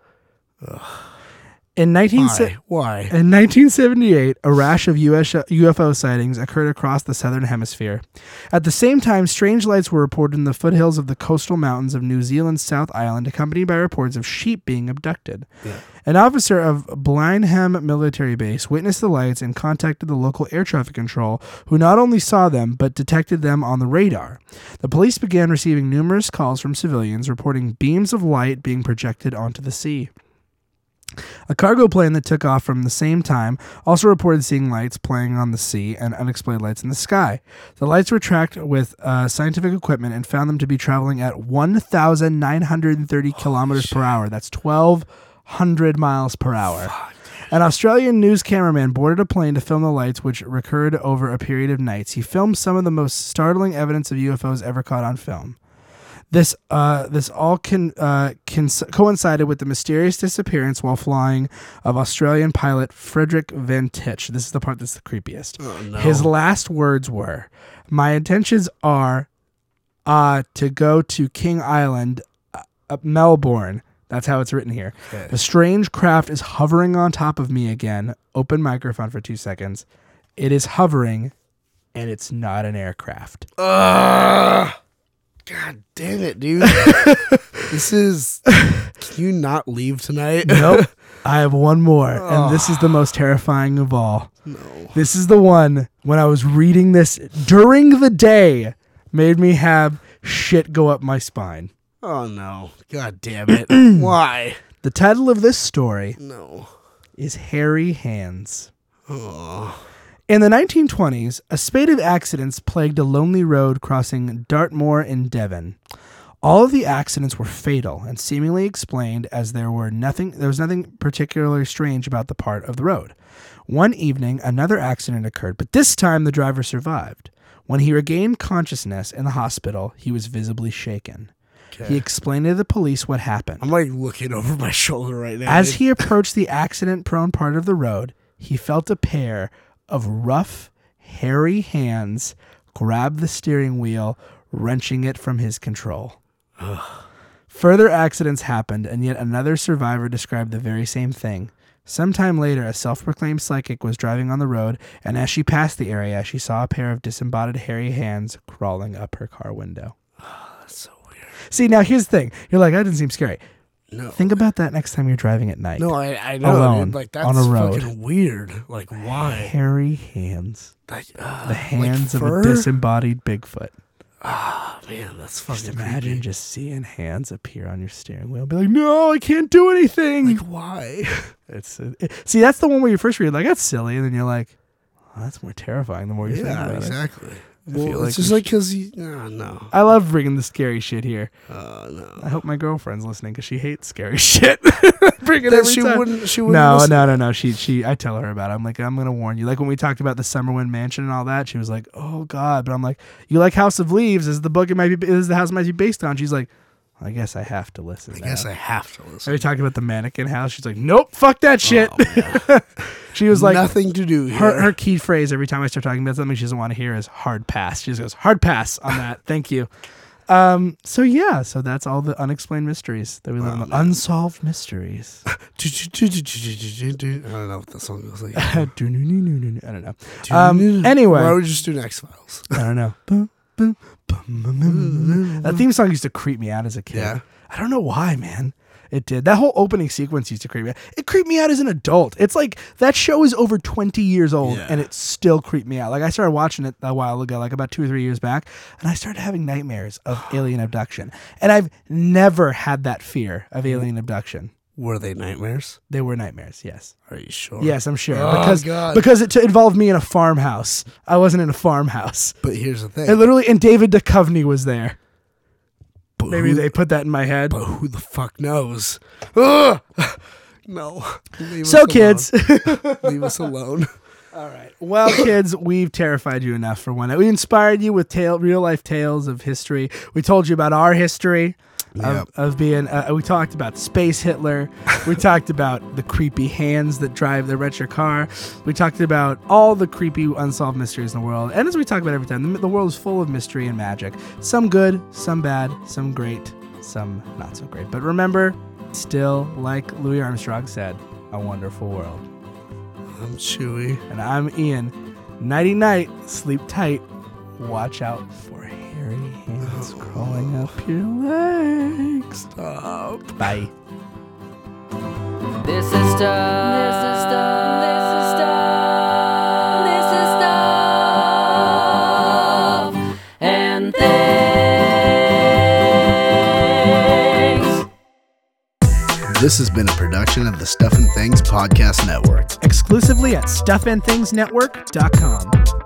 In 19 why why In 1978, a rash of US UFO sightings occurred across the southern hemisphere. At the same time, strange lights were reported in the foothills of the coastal mountains of New Zealand's South Island, accompanied by reports of sheep being abducted. Yeah. An officer of Blenheim Military Base witnessed the lights and contacted the local air traffic control, who not only saw them but detected them on the radar. The police began receiving numerous calls from civilians reporting beams of light being projected onto the sea. A cargo plane that took off from the same time also reported seeing lights playing on the sea and unexplained lights in the sky. The lights were tracked with uh, scientific equipment and found them to be traveling at 1,930 kilometers per hour. That's 1,200 miles per hour. An Australian news cameraman boarded a plane to film the lights, which recurred over a period of nights. He filmed some of the most startling evidence of UFOs ever caught on film. This uh, this all can, uh, can coincided with the mysterious disappearance while flying of Australian pilot Frederick Valentich. This is the part that's the creepiest. Oh, His last words were, "My intentions are uh, to go to King Island, uh, uh, Melbourne." That's how it's written here. Okay. The strange craft is hovering on top of me again. Open microphone for two seconds. It is hovering, and it's not an aircraft. Ugh. God damn it, dude. [laughs] this is. Can you not leave tonight? Nope. I have one more, and this is the ah. most terrifying of all. No. This is the one when I was reading this during the day, made me have shit go up my spine. Oh no. God damn it. [clears throat] Why? The title of this story No. is Hairy Hands. Oh. In the 1920s, a spate of accidents plagued a lonely road crossing Dartmoor in Devon. All of the accidents were fatal and seemingly explained as there were nothing there was nothing particularly strange about the part of the road. One evening another accident occurred, but this time the driver survived. When he regained consciousness in the hospital, he was visibly shaken. He explained to the police what happened. I'm like looking [laughs] over my shoulder right now. As dude. he approached the accident prone part of the road, he felt a pair of rough, hairy hands grabbed the steering wheel, wrenching it from his control. Further accidents happened, and yet another survivor described the very same thing. Sometime later, a self proclaimed psychic was driving on the road, and as she passed the area, she saw a pair of disembodied hairy hands crawling up her car window. Ah, that's so weird. See, now here's the thing. You're like, that didn't seem scary. No. Think about that next time you're driving at night. No, I, I know. Alone, dude. Like that's on a road. fucking weird. Like why? Hairy hands. Like, uh, The hands like of a disembodied Bigfoot. Ah, man, that's fucking. Just imagine creepy. just seeing hands appear on your steering wheel. Be like, no, I can't do anything. Like why? [laughs] it's uh, it- see, that's the one where you first read like that's silly, and then you're like, oh, that's more terrifying. The more you think yeah, about it. exactly. I Well, like it's just like because you. Oh, no. I love bringing the scary shit here. Uh, no. I hope my girlfriend's listening because she hates scary [laughs] shit. [laughs] Bring it That every she time. wouldn't. She wouldn't. No, listen. no, no, no. She, she. I tell her about it. I'm like, I'm gonna warn you. Like when we talked about the Summerwind Mansion and all that, she was like, "Oh God," but I'm like, "You like House of Leaves? Is the book it might be? Is the house it might be based on?" She's like, "I guess I have to listen." I guess. I have to listen. Are we talking about the mannequin house? She's like, "Nope, fuck that shit." Oh, she was like, nothing to do here. her her key phrase every time I start talking about something she doesn't want to hear is hard pass. She just goes hard pass on that. Thank you. Um. So yeah. So that's all the unexplained mysteries that we live Wow, Unsolved mysteries. I don't know what that song goes like. I don't know. Um, anyway. why would you just do X Files? I don't know. Boom, boom, boom. Mm. That theme song used to creep me out as a kid. Yeah. I don't know why, man. It did. That whole opening sequence used to creep me out. It creeped me out as an adult. It's like that show is over 20 years old Yeah. and it still creeped me out. Like I started watching it a while ago, like about two or three years back, and I started having nightmares of [sighs] alien abduction. And I've never had that fear of mm. alien abduction. Were they nightmares? They were nightmares, yes. Are you sure? Yes, I'm sure. Oh, because God. because it t- involved me in a farmhouse. I wasn't in a farmhouse. But here's the thing. It literally and David Duchovny was there. But Maybe who, they put that in my head. But who the fuck knows? Ugh! [sighs] no. Leave us So alone. kids. [laughs] leave us alone. [laughs] All right. Well, kids, we've terrified you enough for one night. We inspired you with tale, real life tales of history. We told you about our history of, Yep. of being. Uh, we talked about space Hitler. we [laughs] talked about the creepy hands that drive the retro car. We talked about all the creepy unsolved mysteries in the world. And as we talk about every time, the, the world is full of mystery and magic. Some good, some bad, some great, some not so great. But remember, still, like Louis Armstrong said, a wonderful world. I'm Chewy. And I'm Ian. Nighty night, sleep tight. Watch out for hairy hands crawling up your legs. Stop. Bye. This is stuff. This is stuff. This is stuff. This is stuff. And things. This has been a production of the Stuff and Things Podcast Network. Exclusively at stuffandthingsnetwork.com.